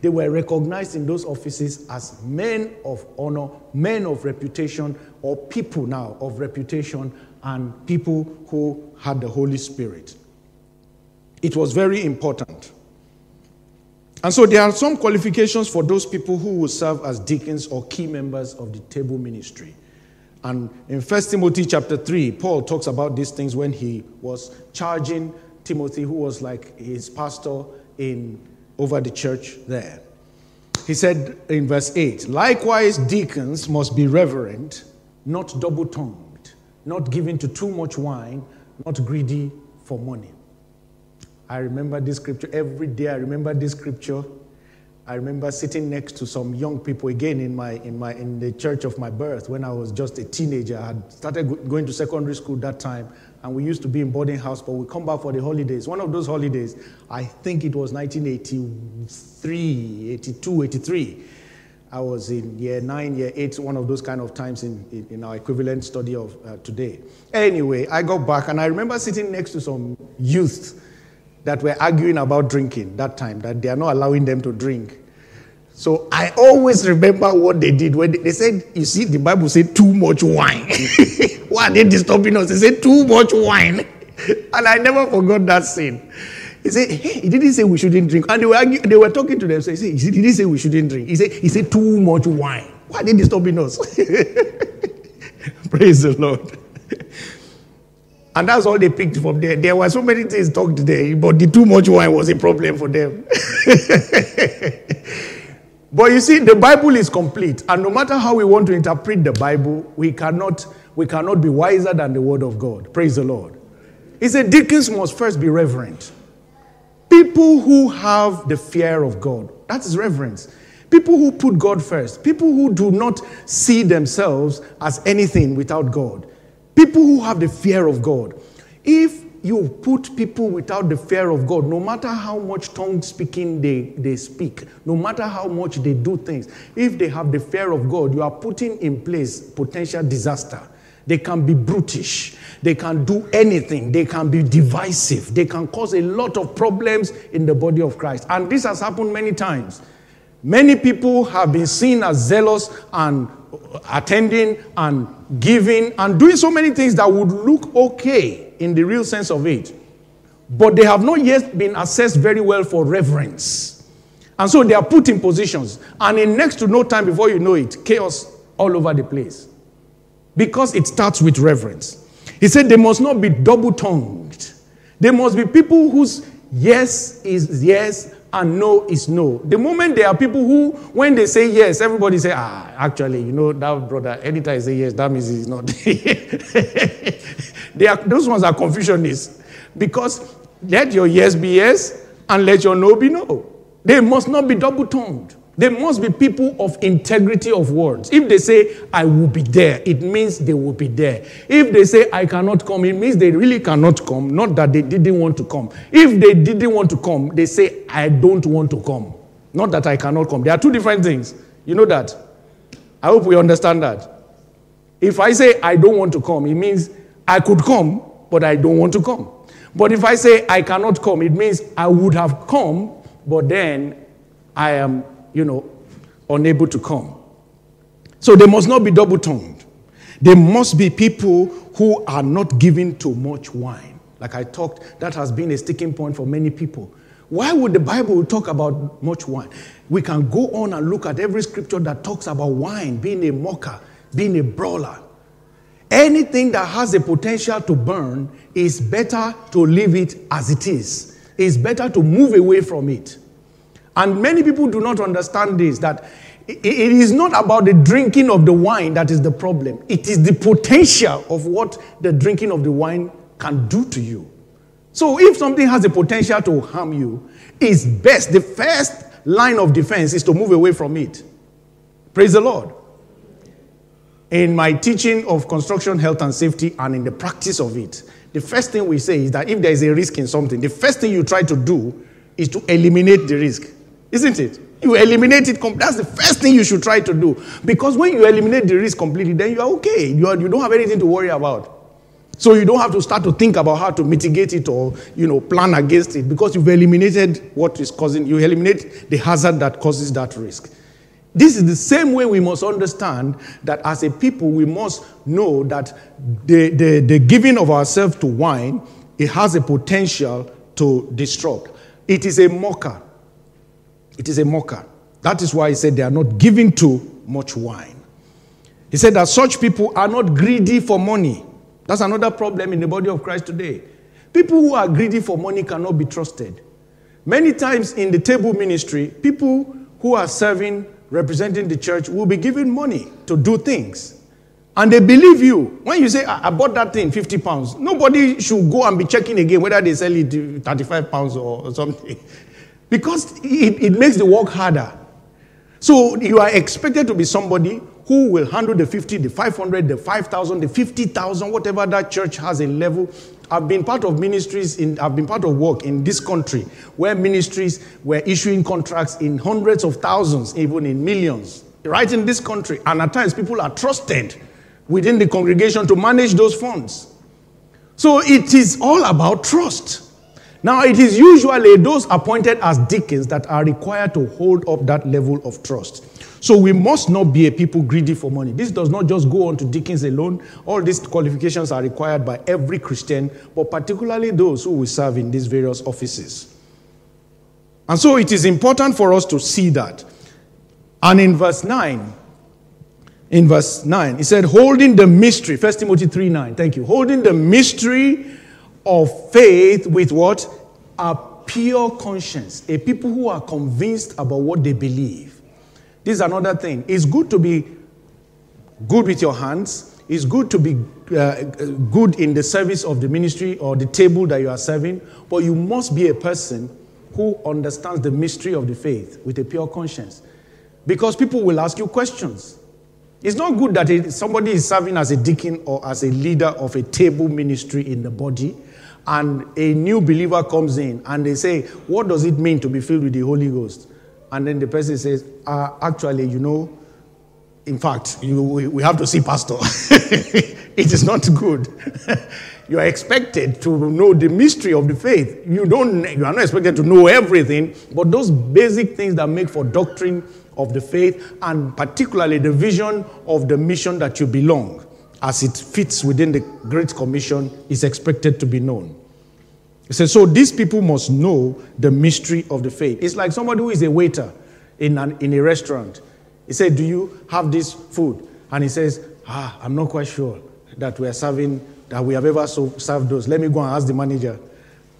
They were recognized in those offices as men of honor, men of reputation, or people now of reputation, and people who had the Holy Spirit. It was very important. And so there are some qualifications for those people who will serve as deacons or key members of the table ministry. And in 1 Timothy chapter 3, Paul talks about these things when he was charging Timothy, who was like his pastor in over the church there. He said in verse 8, likewise deacons must be reverent, not double-tongued, not given to too much wine, not greedy for money. I remember this scripture every day. I remember this scripture. I remember sitting next to some young people again in my in my in the church of my birth when I was just a teenager. I had started going to secondary school that time, and we used to be in boarding house, but we come back for the holidays. One of those holidays, I think it was 1983, 82, 83. I was in year nine, year eight, one of those kind of times in, in, in our equivalent study of uh, today. Anyway, I got back and I remember sitting next to some youth that were arguing about drinking that time, that they are not allowing them to drink. So I always remember what they did when they, they said, You see, the Bible said too much wine. Why are they disturbing us? They said too much wine. And I never forgot that scene. He said, Hey, he didn't say we shouldn't drink. And they were, they were talking to them. So he said, He didn't say we shouldn't drink. He said, he said too much wine. Why are they disturbing us? Praise the Lord. And that's all they picked from there. There were so many things talked there, but the too much wine was a problem for them. but you see, the Bible is complete. And no matter how we want to interpret the Bible, we cannot, we cannot be wiser than the Word of God. Praise the Lord. He said, Deacons must first be reverent. People who have the fear of God. That is reverence. People who put God first. People who do not see themselves as anything without God. People who have the fear of God. If you put people without the fear of God, no matter how much tongue speaking they, they speak, no matter how much they do things, if they have the fear of God, you are putting in place potential disaster. They can be brutish. They can do anything. They can be divisive. They can cause a lot of problems in the body of Christ. And this has happened many times. Many people have been seen as zealous and attending and giving and doing so many things that would look okay in the real sense of it. But they have not yet been assessed very well for reverence. And so they are put in positions. And in next to no time before you know it, chaos all over the place. Because it starts with reverence. He said they must not be double tongued. They must be people whose yes is yes and no is no. The moment there are people who, when they say yes, everybody say, ah, actually, you know, that brother, anytime I say yes, that means he's not. they are, those ones are confusionists. Because let your yes be yes and let your no be no. They must not be double tongued. They must be people of integrity of words. If they say, I will be there, it means they will be there. If they say, I cannot come, it means they really cannot come, not that they didn't want to come. If they didn't want to come, they say, I don't want to come, not that I cannot come. There are two different things. You know that? I hope we understand that. If I say, I don't want to come, it means I could come, but I don't want to come. But if I say, I cannot come, it means I would have come, but then I am you know, unable to come. So they must not be double tongued. They must be people who are not given to much wine. Like I talked, that has been a sticking point for many people. Why would the Bible talk about much wine? We can go on and look at every scripture that talks about wine being a mocker, being a brawler. anything that has a potential to burn is better to leave it as it is. It's better to move away from it. And many people do not understand this that it is not about the drinking of the wine that is the problem. It is the potential of what the drinking of the wine can do to you. So if something has the potential to harm you, it's best. The first line of defense is to move away from it. Praise the Lord. In my teaching of construction health and safety and in the practice of it, the first thing we say is that if there is a risk in something, the first thing you try to do is to eliminate the risk. Isn't it? You eliminate it. That's the first thing you should try to do. Because when you eliminate the risk completely, then you are okay. You, are, you don't have anything to worry about. So you don't have to start to think about how to mitigate it or, you know, plan against it because you've eliminated what is causing, you eliminate the hazard that causes that risk. This is the same way we must understand that as a people, we must know that the, the, the giving of ourselves to wine, it has a potential to destruct. It is a mocker. It is a mocker. That is why he said they are not giving too much wine. He said that such people are not greedy for money. That's another problem in the body of Christ today. People who are greedy for money cannot be trusted. Many times in the table ministry, people who are serving representing the church will be given money to do things. And they believe you. When you say, I, bought that thing 50 pounds, nobody should go and be checking again whether they sell it 35 pounds or something. Because it, it makes the work harder. So you are expected to be somebody who will handle the 50, the 500, the 5,000, the 50,000, whatever that church has a level. I've been part of ministries, in, I've been part of work in this country where ministries were issuing contracts in hundreds of thousands, even in millions, right in this country. And at times people are trusted within the congregation to manage those funds. So it is all about trust. Now, it is usually those appointed as deacons that are required to hold up that level of trust. So we must not be a people greedy for money. This does not just go on to deacons alone. All these qualifications are required by every Christian, but particularly those who will serve in these various offices. And so it is important for us to see that. And in verse 9, in verse 9, he said, holding the mystery, 1 Timothy 3 9, thank you, holding the mystery of faith with what? A pure conscience, a people who are convinced about what they believe. This is another thing. It's good to be good with your hands. It's good to be uh, good in the service of the ministry or the table that you are serving, but you must be a person who understands the mystery of the faith with a pure conscience. Because people will ask you questions. It's not good that somebody is serving as a deacon or as a leader of a table ministry in the body, and a new believer comes in and they say, What does it mean to be filled with the Holy Ghost? And then the person says, uh, actually, you know, in fact, you, we, we have to see pastor. it is not good. you are expected to know the mystery of the faith. You don't. You are not expected to know everything, but those basic things that make for doctrine of the faith, and particularly the vision of the mission that you belong, as it fits within the Great Commission, is expected to be known. He says, so these people must know the mystery of the faith. It's like somebody who is a waiter in, an, in a restaurant. He said, Do you have this food? And he says, Ah, I'm not quite sure that we are serving, that we have ever so, served those. Let me go and ask the manager.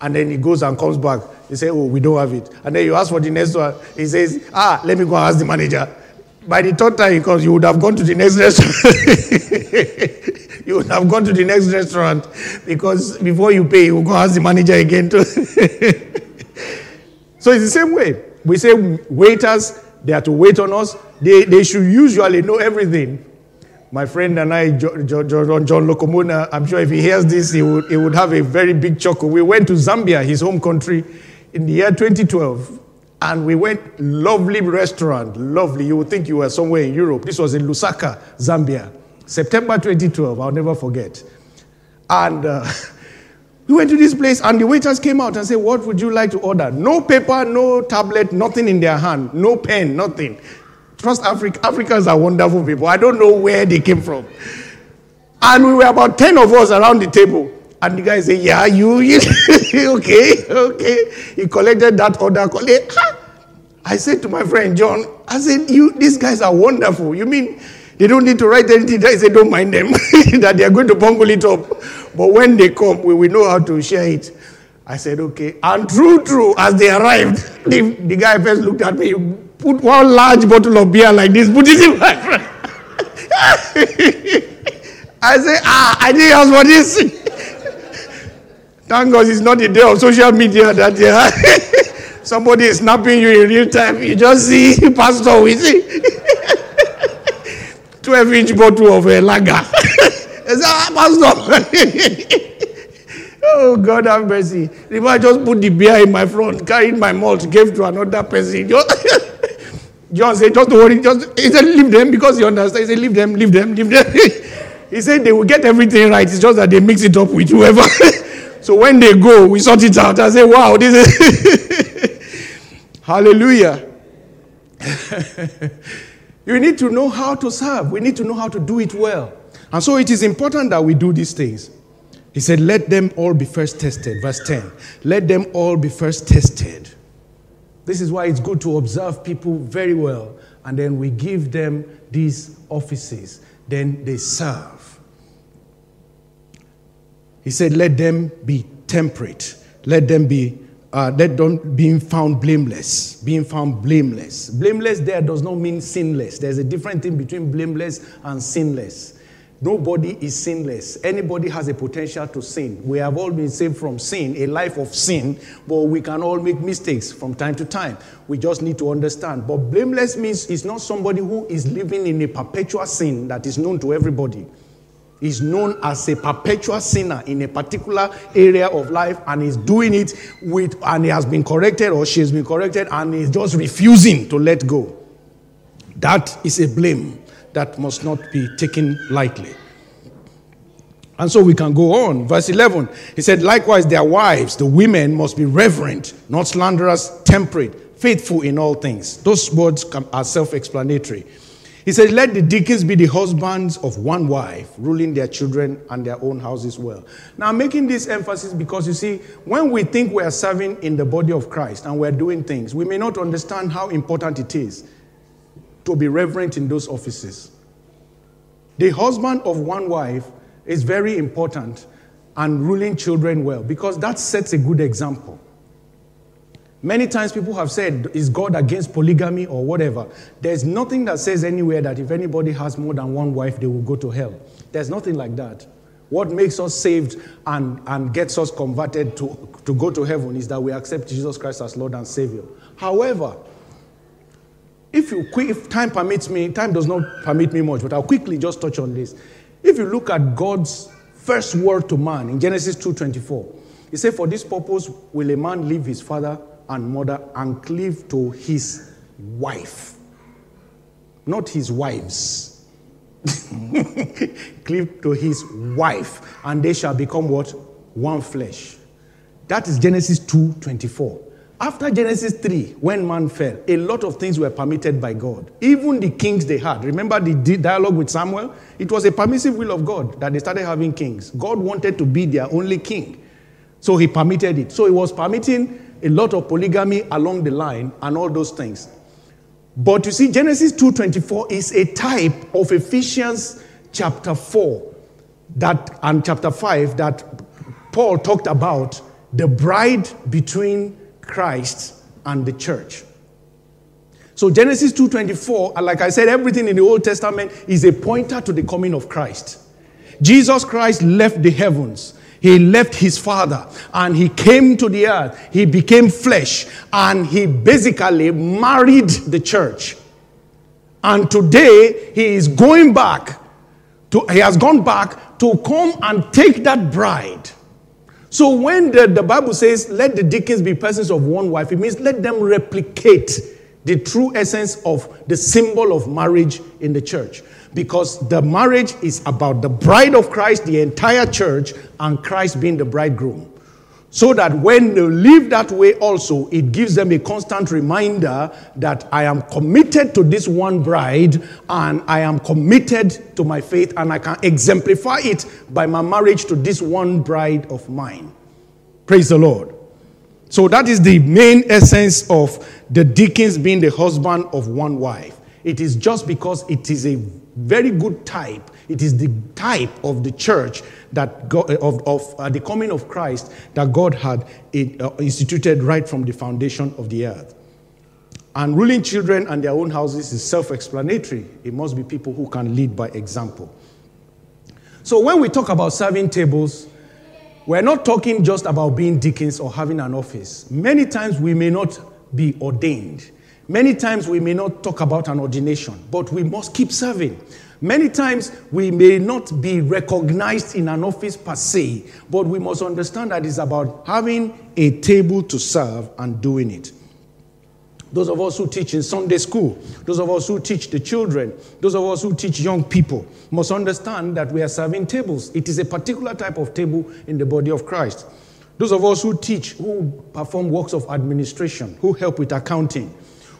And then he goes and comes back. He says, Oh, we don't have it. And then you ask for the next one. He says, Ah, let me go and ask the manager. By the third time comes, you would have gone to the next restaurant. you would have gone to the next restaurant because before you pay, you go ask the manager again. To so it's the same way. We say waiters, they are to wait on us. They, they should usually know everything. My friend and I, John, John, John I'm sure if he hears this, he would, he would have a very big chuckle. We went to Zambia, his home country, in the year 2012. And we went, lovely restaurant, lovely. You would think you were somewhere in Europe. This was in Lusaka, Zambia. September 2012, I'll never forget. And uh, we went to this place, and the waiters came out and said, What would you like to order? No paper, no tablet, nothing in their hand, no pen, nothing. Trust Africa. Africans are wonderful people. I don't know where they came from. And we were about 10 of us around the table. And the guy said, Yeah, you, you okay, okay. He collected that order. I said to my friend John, I said, You these guys are wonderful. You mean they don't need to write anything. I said, don't mind them, that they are going to bungle it up. But when they come, we will know how to share it. I said, okay. And true, true, as they arrived, the, the guy first looked at me, put one large bottle of beer like this, put it in my friend. I said, ah, I didn't ask for this. Thank God it's not the day of social media that yeah, somebody is snapping you in real time. You just see pastor with it. 12 inch bottle of a lager. I say, ah, pastor. Oh, God have mercy. If I just put the beer in my front, carried my malt, gave to another person. John said, just don't worry. Just, he said, leave them because he understands. He said, leave them, leave them, leave them. he said, they will get everything right. It's just that they mix it up with whoever. So when they go, we sort it out. I say, wow, this is. Hallelujah. you need to know how to serve. We need to know how to do it well. And so it is important that we do these things. He said, Let them all be first tested. Verse 10. Let them all be first tested. This is why it's good to observe people very well, and then we give them these offices. Then they serve. He said, Let them be temperate. Let them be uh, let them being found blameless. Being found blameless. Blameless there does not mean sinless. There's a different thing between blameless and sinless. Nobody is sinless. Anybody has a potential to sin. We have all been saved from sin, a life of sin, but we can all make mistakes from time to time. We just need to understand. But blameless means it's not somebody who is living in a perpetual sin that is known to everybody. Is known as a perpetual sinner in a particular area of life and is doing it with, and he has been corrected or she has been corrected and is just refusing to let go. That is a blame that must not be taken lightly. And so we can go on. Verse 11, he said, Likewise, their wives, the women, must be reverent, not slanderous, temperate, faithful in all things. Those words are self explanatory. He says, Let the deacons be the husbands of one wife, ruling their children and their own houses well. Now, I'm making this emphasis because you see, when we think we are serving in the body of Christ and we're doing things, we may not understand how important it is to be reverent in those offices. The husband of one wife is very important and ruling children well because that sets a good example. Many times people have said, Is God against polygamy or whatever? There's nothing that says anywhere that if anybody has more than one wife, they will go to hell. There's nothing like that. What makes us saved and, and gets us converted to, to go to heaven is that we accept Jesus Christ as Lord and Savior. However, if you if time permits me, time does not permit me much, but I'll quickly just touch on this. If you look at God's first word to man in Genesis 2:24, he said, "For this purpose will a man leave his father and mother and cleave to his wife, not his wives." cleave to his wife, and they shall become what? One flesh. That is Genesis 2:24. After Genesis 3, when man fell, a lot of things were permitted by God. Even the kings they had. Remember the dialogue with Samuel? It was a permissive will of God that they started having kings. God wanted to be their only king. So he permitted it. So he was permitting a lot of polygamy along the line and all those things. But you see, Genesis 2.24 is a type of Ephesians chapter 4 that, and chapter 5 that Paul talked about the bride between Christ and the church. So Genesis 2:24, like I said, everything in the Old Testament is a pointer to the coming of Christ. Jesus Christ left the heavens. He left his father and he came to the earth. He became flesh and he basically married the church. And today he is going back to, he has gone back to come and take that bride so when the, the Bible says, let the deacons be persons of one wife, it means let them replicate the true essence of the symbol of marriage in the church. Because the marriage is about the bride of Christ, the entire church, and Christ being the bridegroom. So that when they live that way, also, it gives them a constant reminder that I am committed to this one bride and I am committed to my faith and I can exemplify it by my marriage to this one bride of mine. Praise the Lord. So, that is the main essence of the deacons being the husband of one wife. It is just because it is a very good type. It is the type of the church that God, of, of uh, the coming of Christ that God had uh, instituted right from the foundation of the earth. And ruling children and their own houses is self explanatory. It must be people who can lead by example. So when we talk about serving tables, we're not talking just about being deacons or having an office. Many times we may not be ordained. Many times we may not talk about an ordination, but we must keep serving. Many times we may not be recognized in an office per se, but we must understand that it's about having a table to serve and doing it. Those of us who teach in Sunday school, those of us who teach the children, those of us who teach young people must understand that we are serving tables. It is a particular type of table in the body of Christ. Those of us who teach, who perform works of administration, who help with accounting,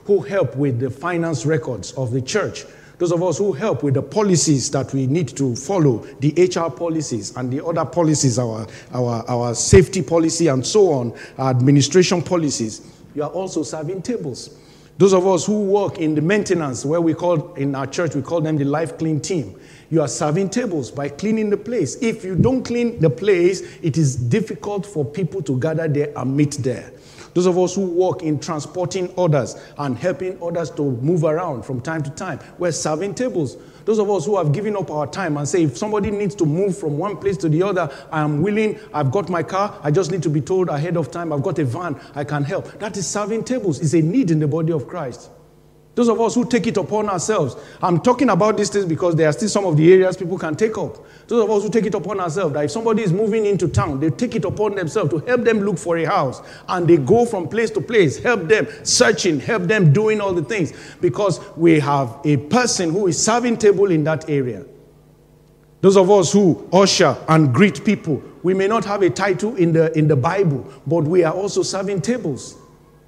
who help with the finance records of the church, those of us who help with the policies that we need to follow, the HR policies and the other policies, our, our, our safety policy and so on, our administration policies you are also serving tables. Those of us who work in the maintenance, where we call in our church, we call them the life clean team. You are serving tables by cleaning the place. If you don't clean the place, it is difficult for people to gather there and meet there. Those of us who work in transporting others and helping others to move around from time to time, we're serving tables. Those of us who have given up our time and say, if somebody needs to move from one place to the other, I am willing, I've got my car, I just need to be told ahead of time, I've got a van, I can help. That is serving tables, it's a need in the body of Christ. Those of us who take it upon ourselves. I'm talking about these things because there are still some of the areas people can take up. Those of us who take it upon ourselves, that if somebody is moving into town, they take it upon themselves to help them look for a house. And they go from place to place, help them searching, help them doing all the things. Because we have a person who is serving table in that area. Those of us who usher and greet people, we may not have a title in the, in the Bible, but we are also serving tables.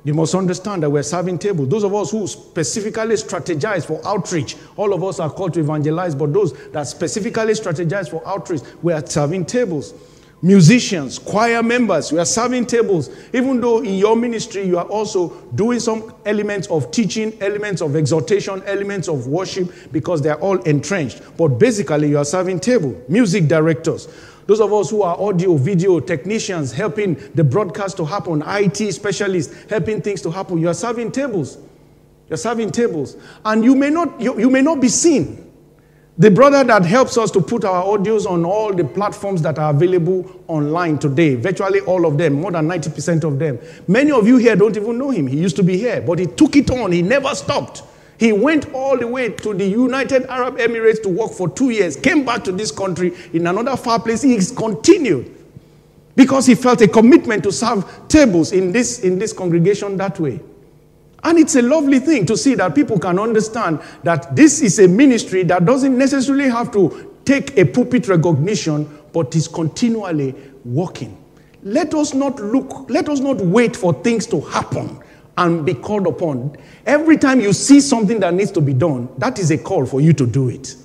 You must understand that we're serving tables. Those of us who specifically strategize for outreach, all of us are called to evangelize, but those that specifically strategize for outreach, we are serving tables. Musicians, choir members, we are serving tables. Even though in your ministry you are also doing some elements of teaching, elements of exhortation, elements of worship, because they are all entrenched. But basically, you are serving table. Music directors, those of us who are audio, video technicians helping the broadcast to happen, IT specialists helping things to happen, you are serving tables. You're serving tables. And you may not, you, you may not be seen. The brother that helps us to put our audios on all the platforms that are available online today, virtually all of them, more than 90% of them. Many of you here don't even know him. He used to be here, but he took it on. He never stopped. He went all the way to the United Arab Emirates to work for two years, came back to this country in another far place. He continued because he felt a commitment to serve tables in this, in this congregation that way. And it's a lovely thing to see that people can understand that this is a ministry that doesn't necessarily have to take a pulpit recognition, but is continually working. Let us not look, let us not wait for things to happen and be called upon. Every time you see something that needs to be done, that is a call for you to do it.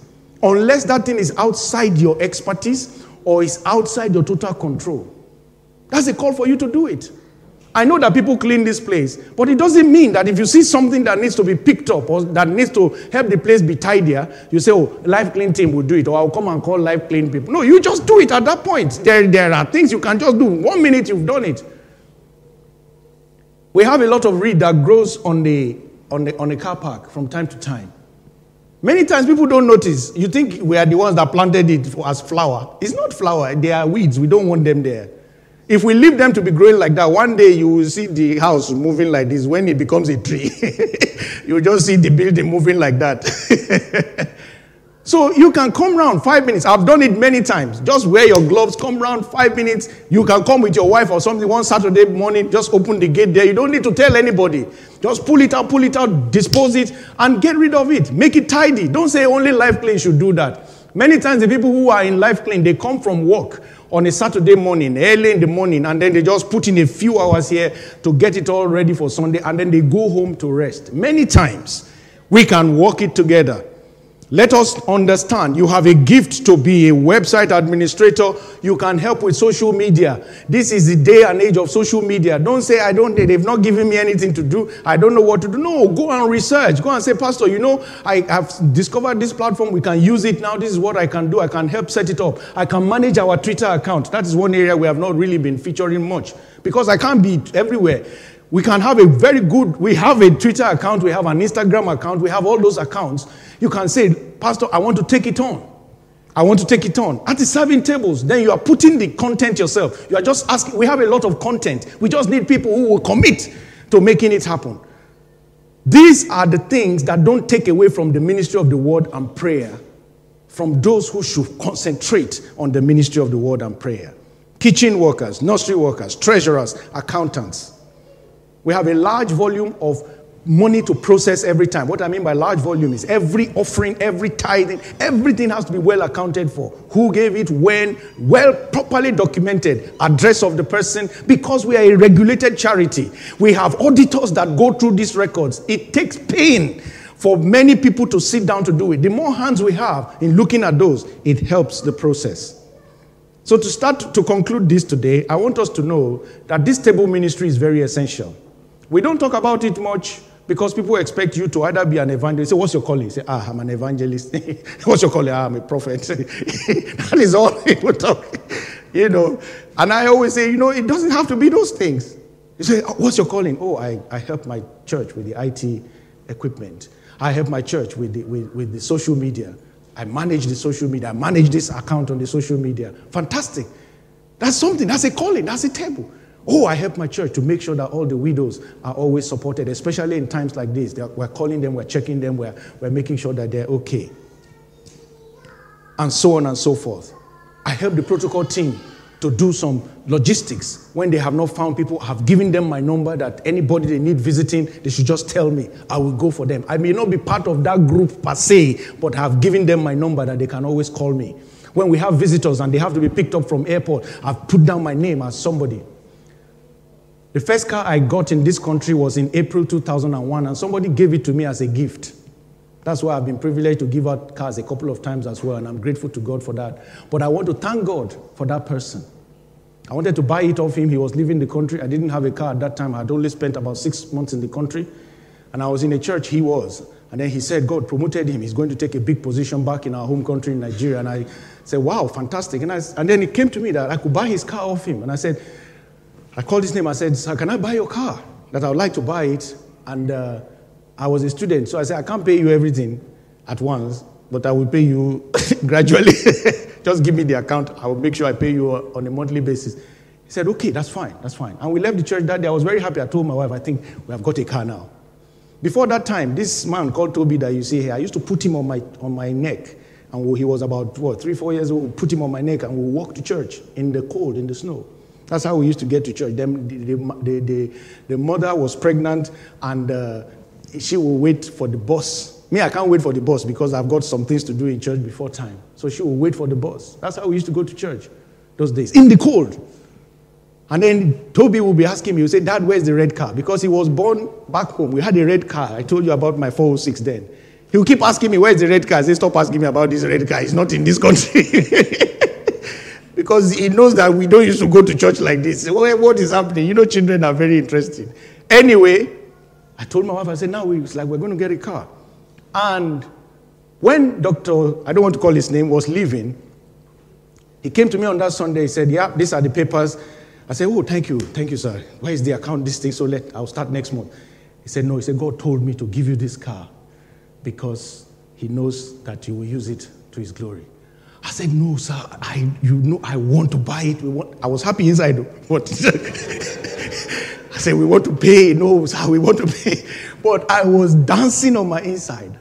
Unless that thing is outside your expertise or is outside your total control. That's a call for you to do it. I know that people clean this place, but it doesn't mean that if you see something that needs to be picked up or that needs to help the place be tidier, you say, Oh, life clean team will do it, or I'll come and call life clean people. No, you just do it at that point. There, there are things you can just do. One minute you've done it. We have a lot of reed that grows on the, on the, on the car park from time to time. Many times people don't notice. You think we are the ones that planted it as flower. It's not flower, they are weeds. We don't want them there. If we leave them to be growing like that, one day you will see the house moving like this. When it becomes a tree, you just see the building moving like that. So you can come round five minutes. I've done it many times. Just wear your gloves, come round five minutes. You can come with your wife or something one Saturday morning, just open the gate there. You don't need to tell anybody. Just pull it out, pull it out, dispose it, and get rid of it. Make it tidy. Don't say only Life Clean should do that. Many times the people who are in Life Clean, they come from work on a Saturday morning, early in the morning, and then they just put in a few hours here to get it all ready for Sunday, and then they go home to rest. Many times we can work it together Let us understand you have a gift to be a website administrator. You can help with social media. This is the day and age of social media. Don't say, I don't, they've not given me anything to do. I don't know what to do. No, go and research. Go and say, Pastor, you know, I have discovered this platform. We can use it now. This is what I can do. I can help set it up. I can manage our Twitter account. That is one area we have not really been featuring much because I can't be everywhere. We can have a very good, we have a Twitter account, we have an Instagram account, we have all those accounts. You can say, Pastor, I want to take it on. I want to take it on. At the serving tables, then you are putting the content yourself. You are just asking, we have a lot of content. We just need people who will commit to making it happen. These are the things that don't take away from the ministry of the word and prayer, from those who should concentrate on the ministry of the word and prayer. Kitchen workers, nursery workers, treasurers, accountants. We have a large volume of money to process every time. What I mean by large volume is every offering, every tithing, everything has to be well accounted for. Who gave it, when, well, properly documented, address of the person, because we are a regulated charity. We have auditors that go through these records. It takes pain for many people to sit down to do it. The more hands we have in looking at those, it helps the process. So, to start to conclude this today, I want us to know that this table ministry is very essential. We don't talk about it much because people expect you to either be an evangelist. Say, what's your calling? Say, ah, I'm an evangelist. what's your calling? Ah, I'm a prophet. that is all people talk. You know. And I always say, you know, it doesn't have to be those things. You say, oh, what's your calling? Oh, I, I help my church with the IT equipment. I help my church with the, with, with the social media. I manage the social media. I manage this account on the social media. Fantastic. That's something. That's a calling. That's a table. Oh, I help my church to make sure that all the widows are always supported, especially in times like this. We're calling them, we're checking them, we're, we're making sure that they're okay. And so on and so forth. I help the protocol team to do some logistics when they have not found people. I've given them my number that anybody they need visiting, they should just tell me. I will go for them. I may not be part of that group per se, but I've given them my number that they can always call me. When we have visitors and they have to be picked up from airport, I've put down my name as somebody. The first car I got in this country was in April 2001, and somebody gave it to me as a gift. That's why I've been privileged to give out cars a couple of times as well, and I'm grateful to God for that. But I want to thank God for that person. I wanted to buy it off him. He was leaving the country. I didn't have a car at that time. I had only spent about six months in the country. And I was in a church, he was. And then he said, God promoted him. He's going to take a big position back in our home country in Nigeria. And I said, wow, fantastic. And, I, and then it came to me that I could buy his car off him. And I said, I called his name. I said, Sir, can I buy your car? That I would like to buy it. And uh, I was a student, so I said, I can't pay you everything at once, but I will pay you gradually. Just give me the account. I will make sure I pay you on a monthly basis. He said, Okay, that's fine, that's fine. And we left the church that day. I was very happy. I told my wife, I think we have got a car now. Before that time, this man called Toby that you see here, I used to put him on my, on my neck. And he was about, what, three, four years old. Put him on my neck and we walk to church in the cold, in the snow. That's how we used to get to church. Then the, the, the, the mother was pregnant and uh, she will wait for the bus. Me, I can't wait for the bus because I've got some things to do in church before time. So she will wait for the bus. That's how we used to go to church those days, in the cold. And then Toby will be asking me, he will say, Dad, where's the red car? Because he was born back home. We had a red car. I told you about my 406 then. He will keep asking me, where's the red car? I say, stop asking me about this red car. It's not in this country. because he knows that we don't used to go to church like this. What is happening? You know, children are very interesting. Anyway, I told my wife, I said, now it's like we're going to get a car. And when Dr. I don't want to call his name, was leaving, he came to me on that Sunday. He said, Yeah, these are the papers. I said, Oh, thank you. Thank you, sir. Where is the account? This thing. So let I'll start next month. He said, No, he said, God told me to give you this car because he knows that you will use it to his glory. I said, No, sir, I, you know, I want to buy it. Want, I was happy inside, but I said, We want to pay. No, sir, we want to pay. But I was dancing on my inside.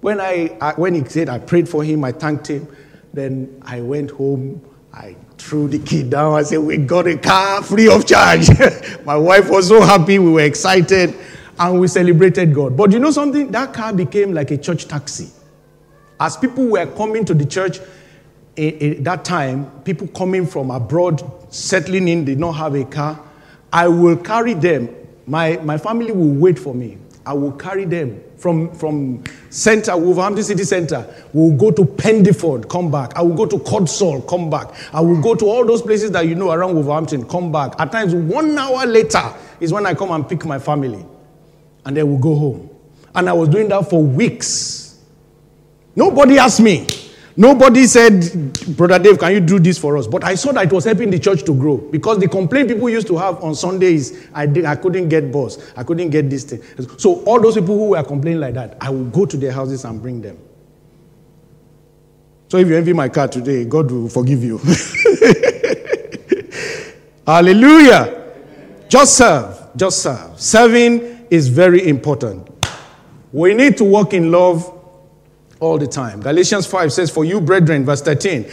When, I, I, when he said, I prayed for him, I thanked him. Then I went home. I threw the key down. I said, We got a car free of charge. my wife was so happy. We were excited and we celebrated God. But you know something? That car became like a church taxi. As people were coming to the church, in, that time, people coming from abroad, settling in, did not have a car. I will carry them. My, my family will wait for me. I will carry them from, from center, Wolverhampton City Center. We'll go to Pendeford, come back. I will go to Codsall, come back. I will go to all those places that you know around Wolverhampton, come back. At times, one hour later is when I come and pick my family. And then we'll go home. And I was doing that for weeks. Nobody asked me. Nobody said, Brother Dave, can you do this for us? But I saw that it was helping the church to grow because the complaint people used to have on Sundays, I, did, I couldn't get bus, I couldn't get this thing. So, all those people who were complaining like that, I will go to their houses and bring them. So, if you envy my car today, God will forgive you. Hallelujah. Just serve. Just serve. Serving is very important. We need to walk in love all the time. Galatians 5 says, For you, brethren, verse 13,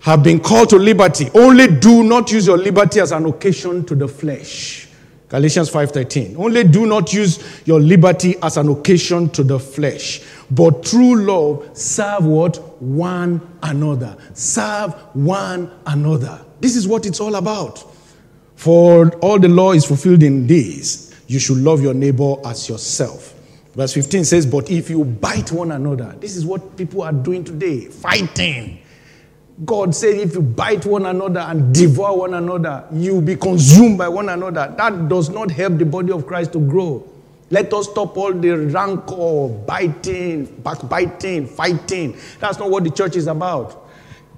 have been called to liberty. Only do not use your liberty as an occasion to the flesh. Galatians 5:13. Only do not use your liberty as an occasion to the flesh, but through love serve what? One another. Serve one another. This is what it's all about. For all the law is fulfilled in this. You should love your neighbor as yourself. Verse 15 says, But if you bite one another, this is what people are doing today fighting. God said, if you bite one another and devour one another, you'll be consumed by one another. That does not help the body of Christ to grow. Let us stop all the rancor, biting, backbiting, fighting. That's not what the church is about.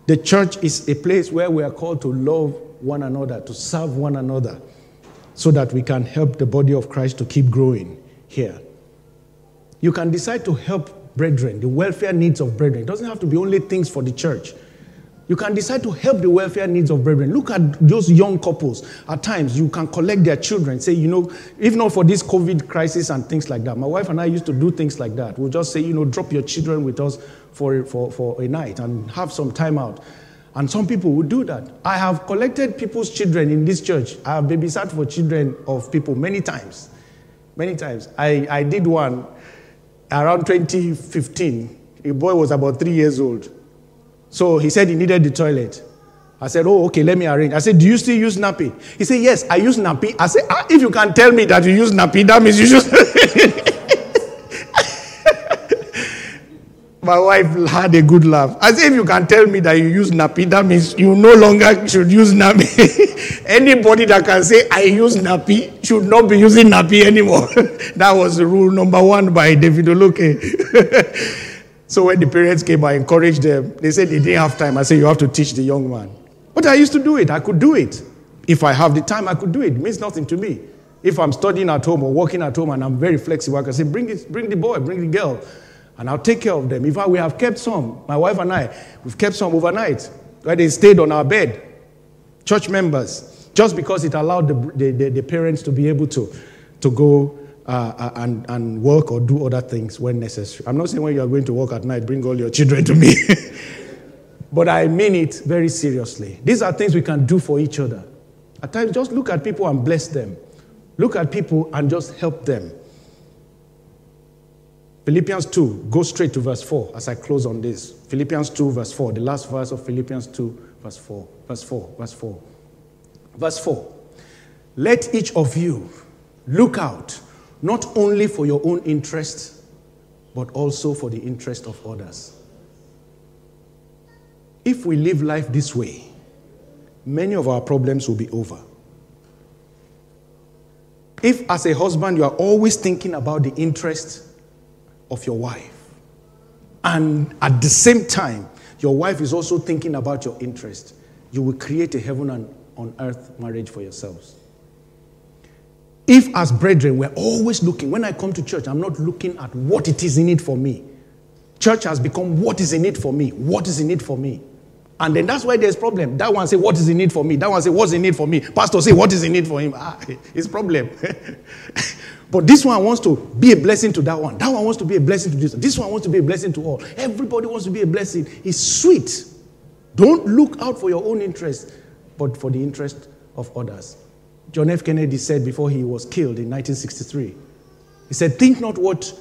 The church is a place where we are called to love one another, to serve one another, so that we can help the body of Christ to keep growing here. You can decide to help brethren, the welfare needs of brethren. It doesn't have to be only things for the church. You can decide to help the welfare needs of brethren. Look at those young couples. At times, you can collect their children. Say, you know, if not for this COVID crisis and things like that. My wife and I used to do things like that. We'll just say, you know, drop your children with us for, for, for a night and have some time out. And some people would do that. I have collected people's children in this church. I have babysat for children of people many times. Many times. I, I did one around 2015, a boy was about three years old. So he said he needed the toilet. I said, Oh, okay, let me arrange. I said, Do you still use nappy? He said, Yes, I use nappy. I said, ah, If you can tell me that you use nappy, that means you use. My wife had a good laugh. As if you can tell me that you use nappy, that means you no longer should use nappy. Anybody that can say I use nappy should not be using nappy anymore. that was rule number one by David Oloke. so when the parents came, I encouraged them. They said they didn't have time. I said, you have to teach the young man. But I used to do it. I could do it. If I have the time, I could do it. It means nothing to me. If I'm studying at home or working at home and I'm very flexible, I can say, bring, it, bring the boy, bring the girl and I'll take care of them. In fact, we have kept some, my wife and I, we've kept some overnight where they stayed on our bed, church members, just because it allowed the, the, the parents to be able to, to go uh, uh, and, and work or do other things when necessary. I'm not saying when you are going to work at night, bring all your children to me. but I mean it very seriously. These are things we can do for each other. At times, just look at people and bless them. Look at people and just help them. Philippians 2, go straight to verse 4 as I close on this. Philippians 2, verse 4, the last verse of Philippians 2, verse 4. Verse 4, verse 4. Verse 4. Let each of you look out not only for your own interest, but also for the interest of others. If we live life this way, many of our problems will be over. If, as a husband, you are always thinking about the interest of your wife. And at the same time, your wife is also thinking about your interest. You will create a heaven and on earth marriage for yourselves. If, as brethren, we're always looking, when I come to church, I'm not looking at what it is in it for me. Church has become what is in it for me. What is in it for me? And then that's why there's problem. That one say, what is in it for me? That one say, what's in it for me? Pastor say, what is in it for him? Ah, it's problem. But this one wants to be a blessing to that one. That one wants to be a blessing to this. one. This one wants to be a blessing to all. Everybody wants to be a blessing. It's sweet. Don't look out for your own interest, but for the interest of others. John F. Kennedy said before he was killed in 1963, he said, Think not what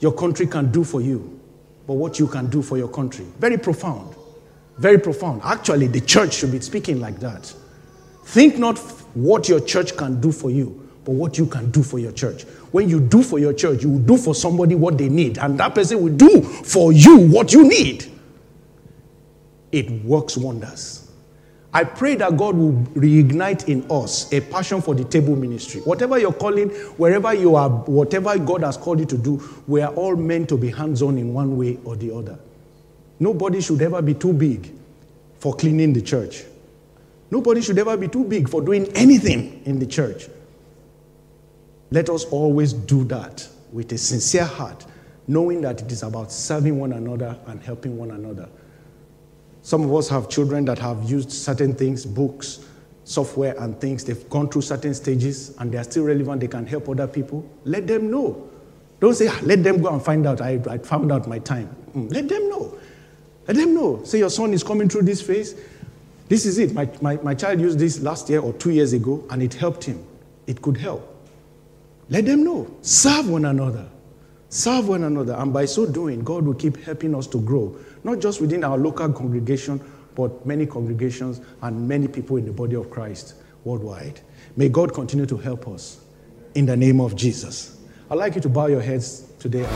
your country can do for you, but what you can do for your country. Very profound. Very profound. Actually, the church should be speaking like that. Think not what your church can do for you, but what you can do for your church. When you do for your church, you will do for somebody what they need, and that person will do for you what you need. It works wonders. I pray that God will reignite in us a passion for the table ministry. Whatever you're calling, wherever you are, whatever God has called you to do, we are all meant to be hands on in one way or the other. Nobody should ever be too big for cleaning the church. Nobody should ever be too big for doing anything in the church. Let us always do that with a sincere heart, knowing that it is about serving one another and helping one another. Some of us have children that have used certain things, books, software, and things. They've gone through certain stages and they are still relevant. They can help other people. Let them know. Don't say, ah, let them go and find out. I, I found out my time. Mm. Let them know. Let them know. Say, your son is coming through this phase. This is it. My, my, my child used this last year or two years ago, and it helped him. It could help. Let them know. Serve one another. Serve one another. And by so doing, God will keep helping us to grow not just within our local congregation, but many congregations and many people in the body of Christ worldwide. May God continue to help us in the name of Jesus. I'd like you to bow your heads today.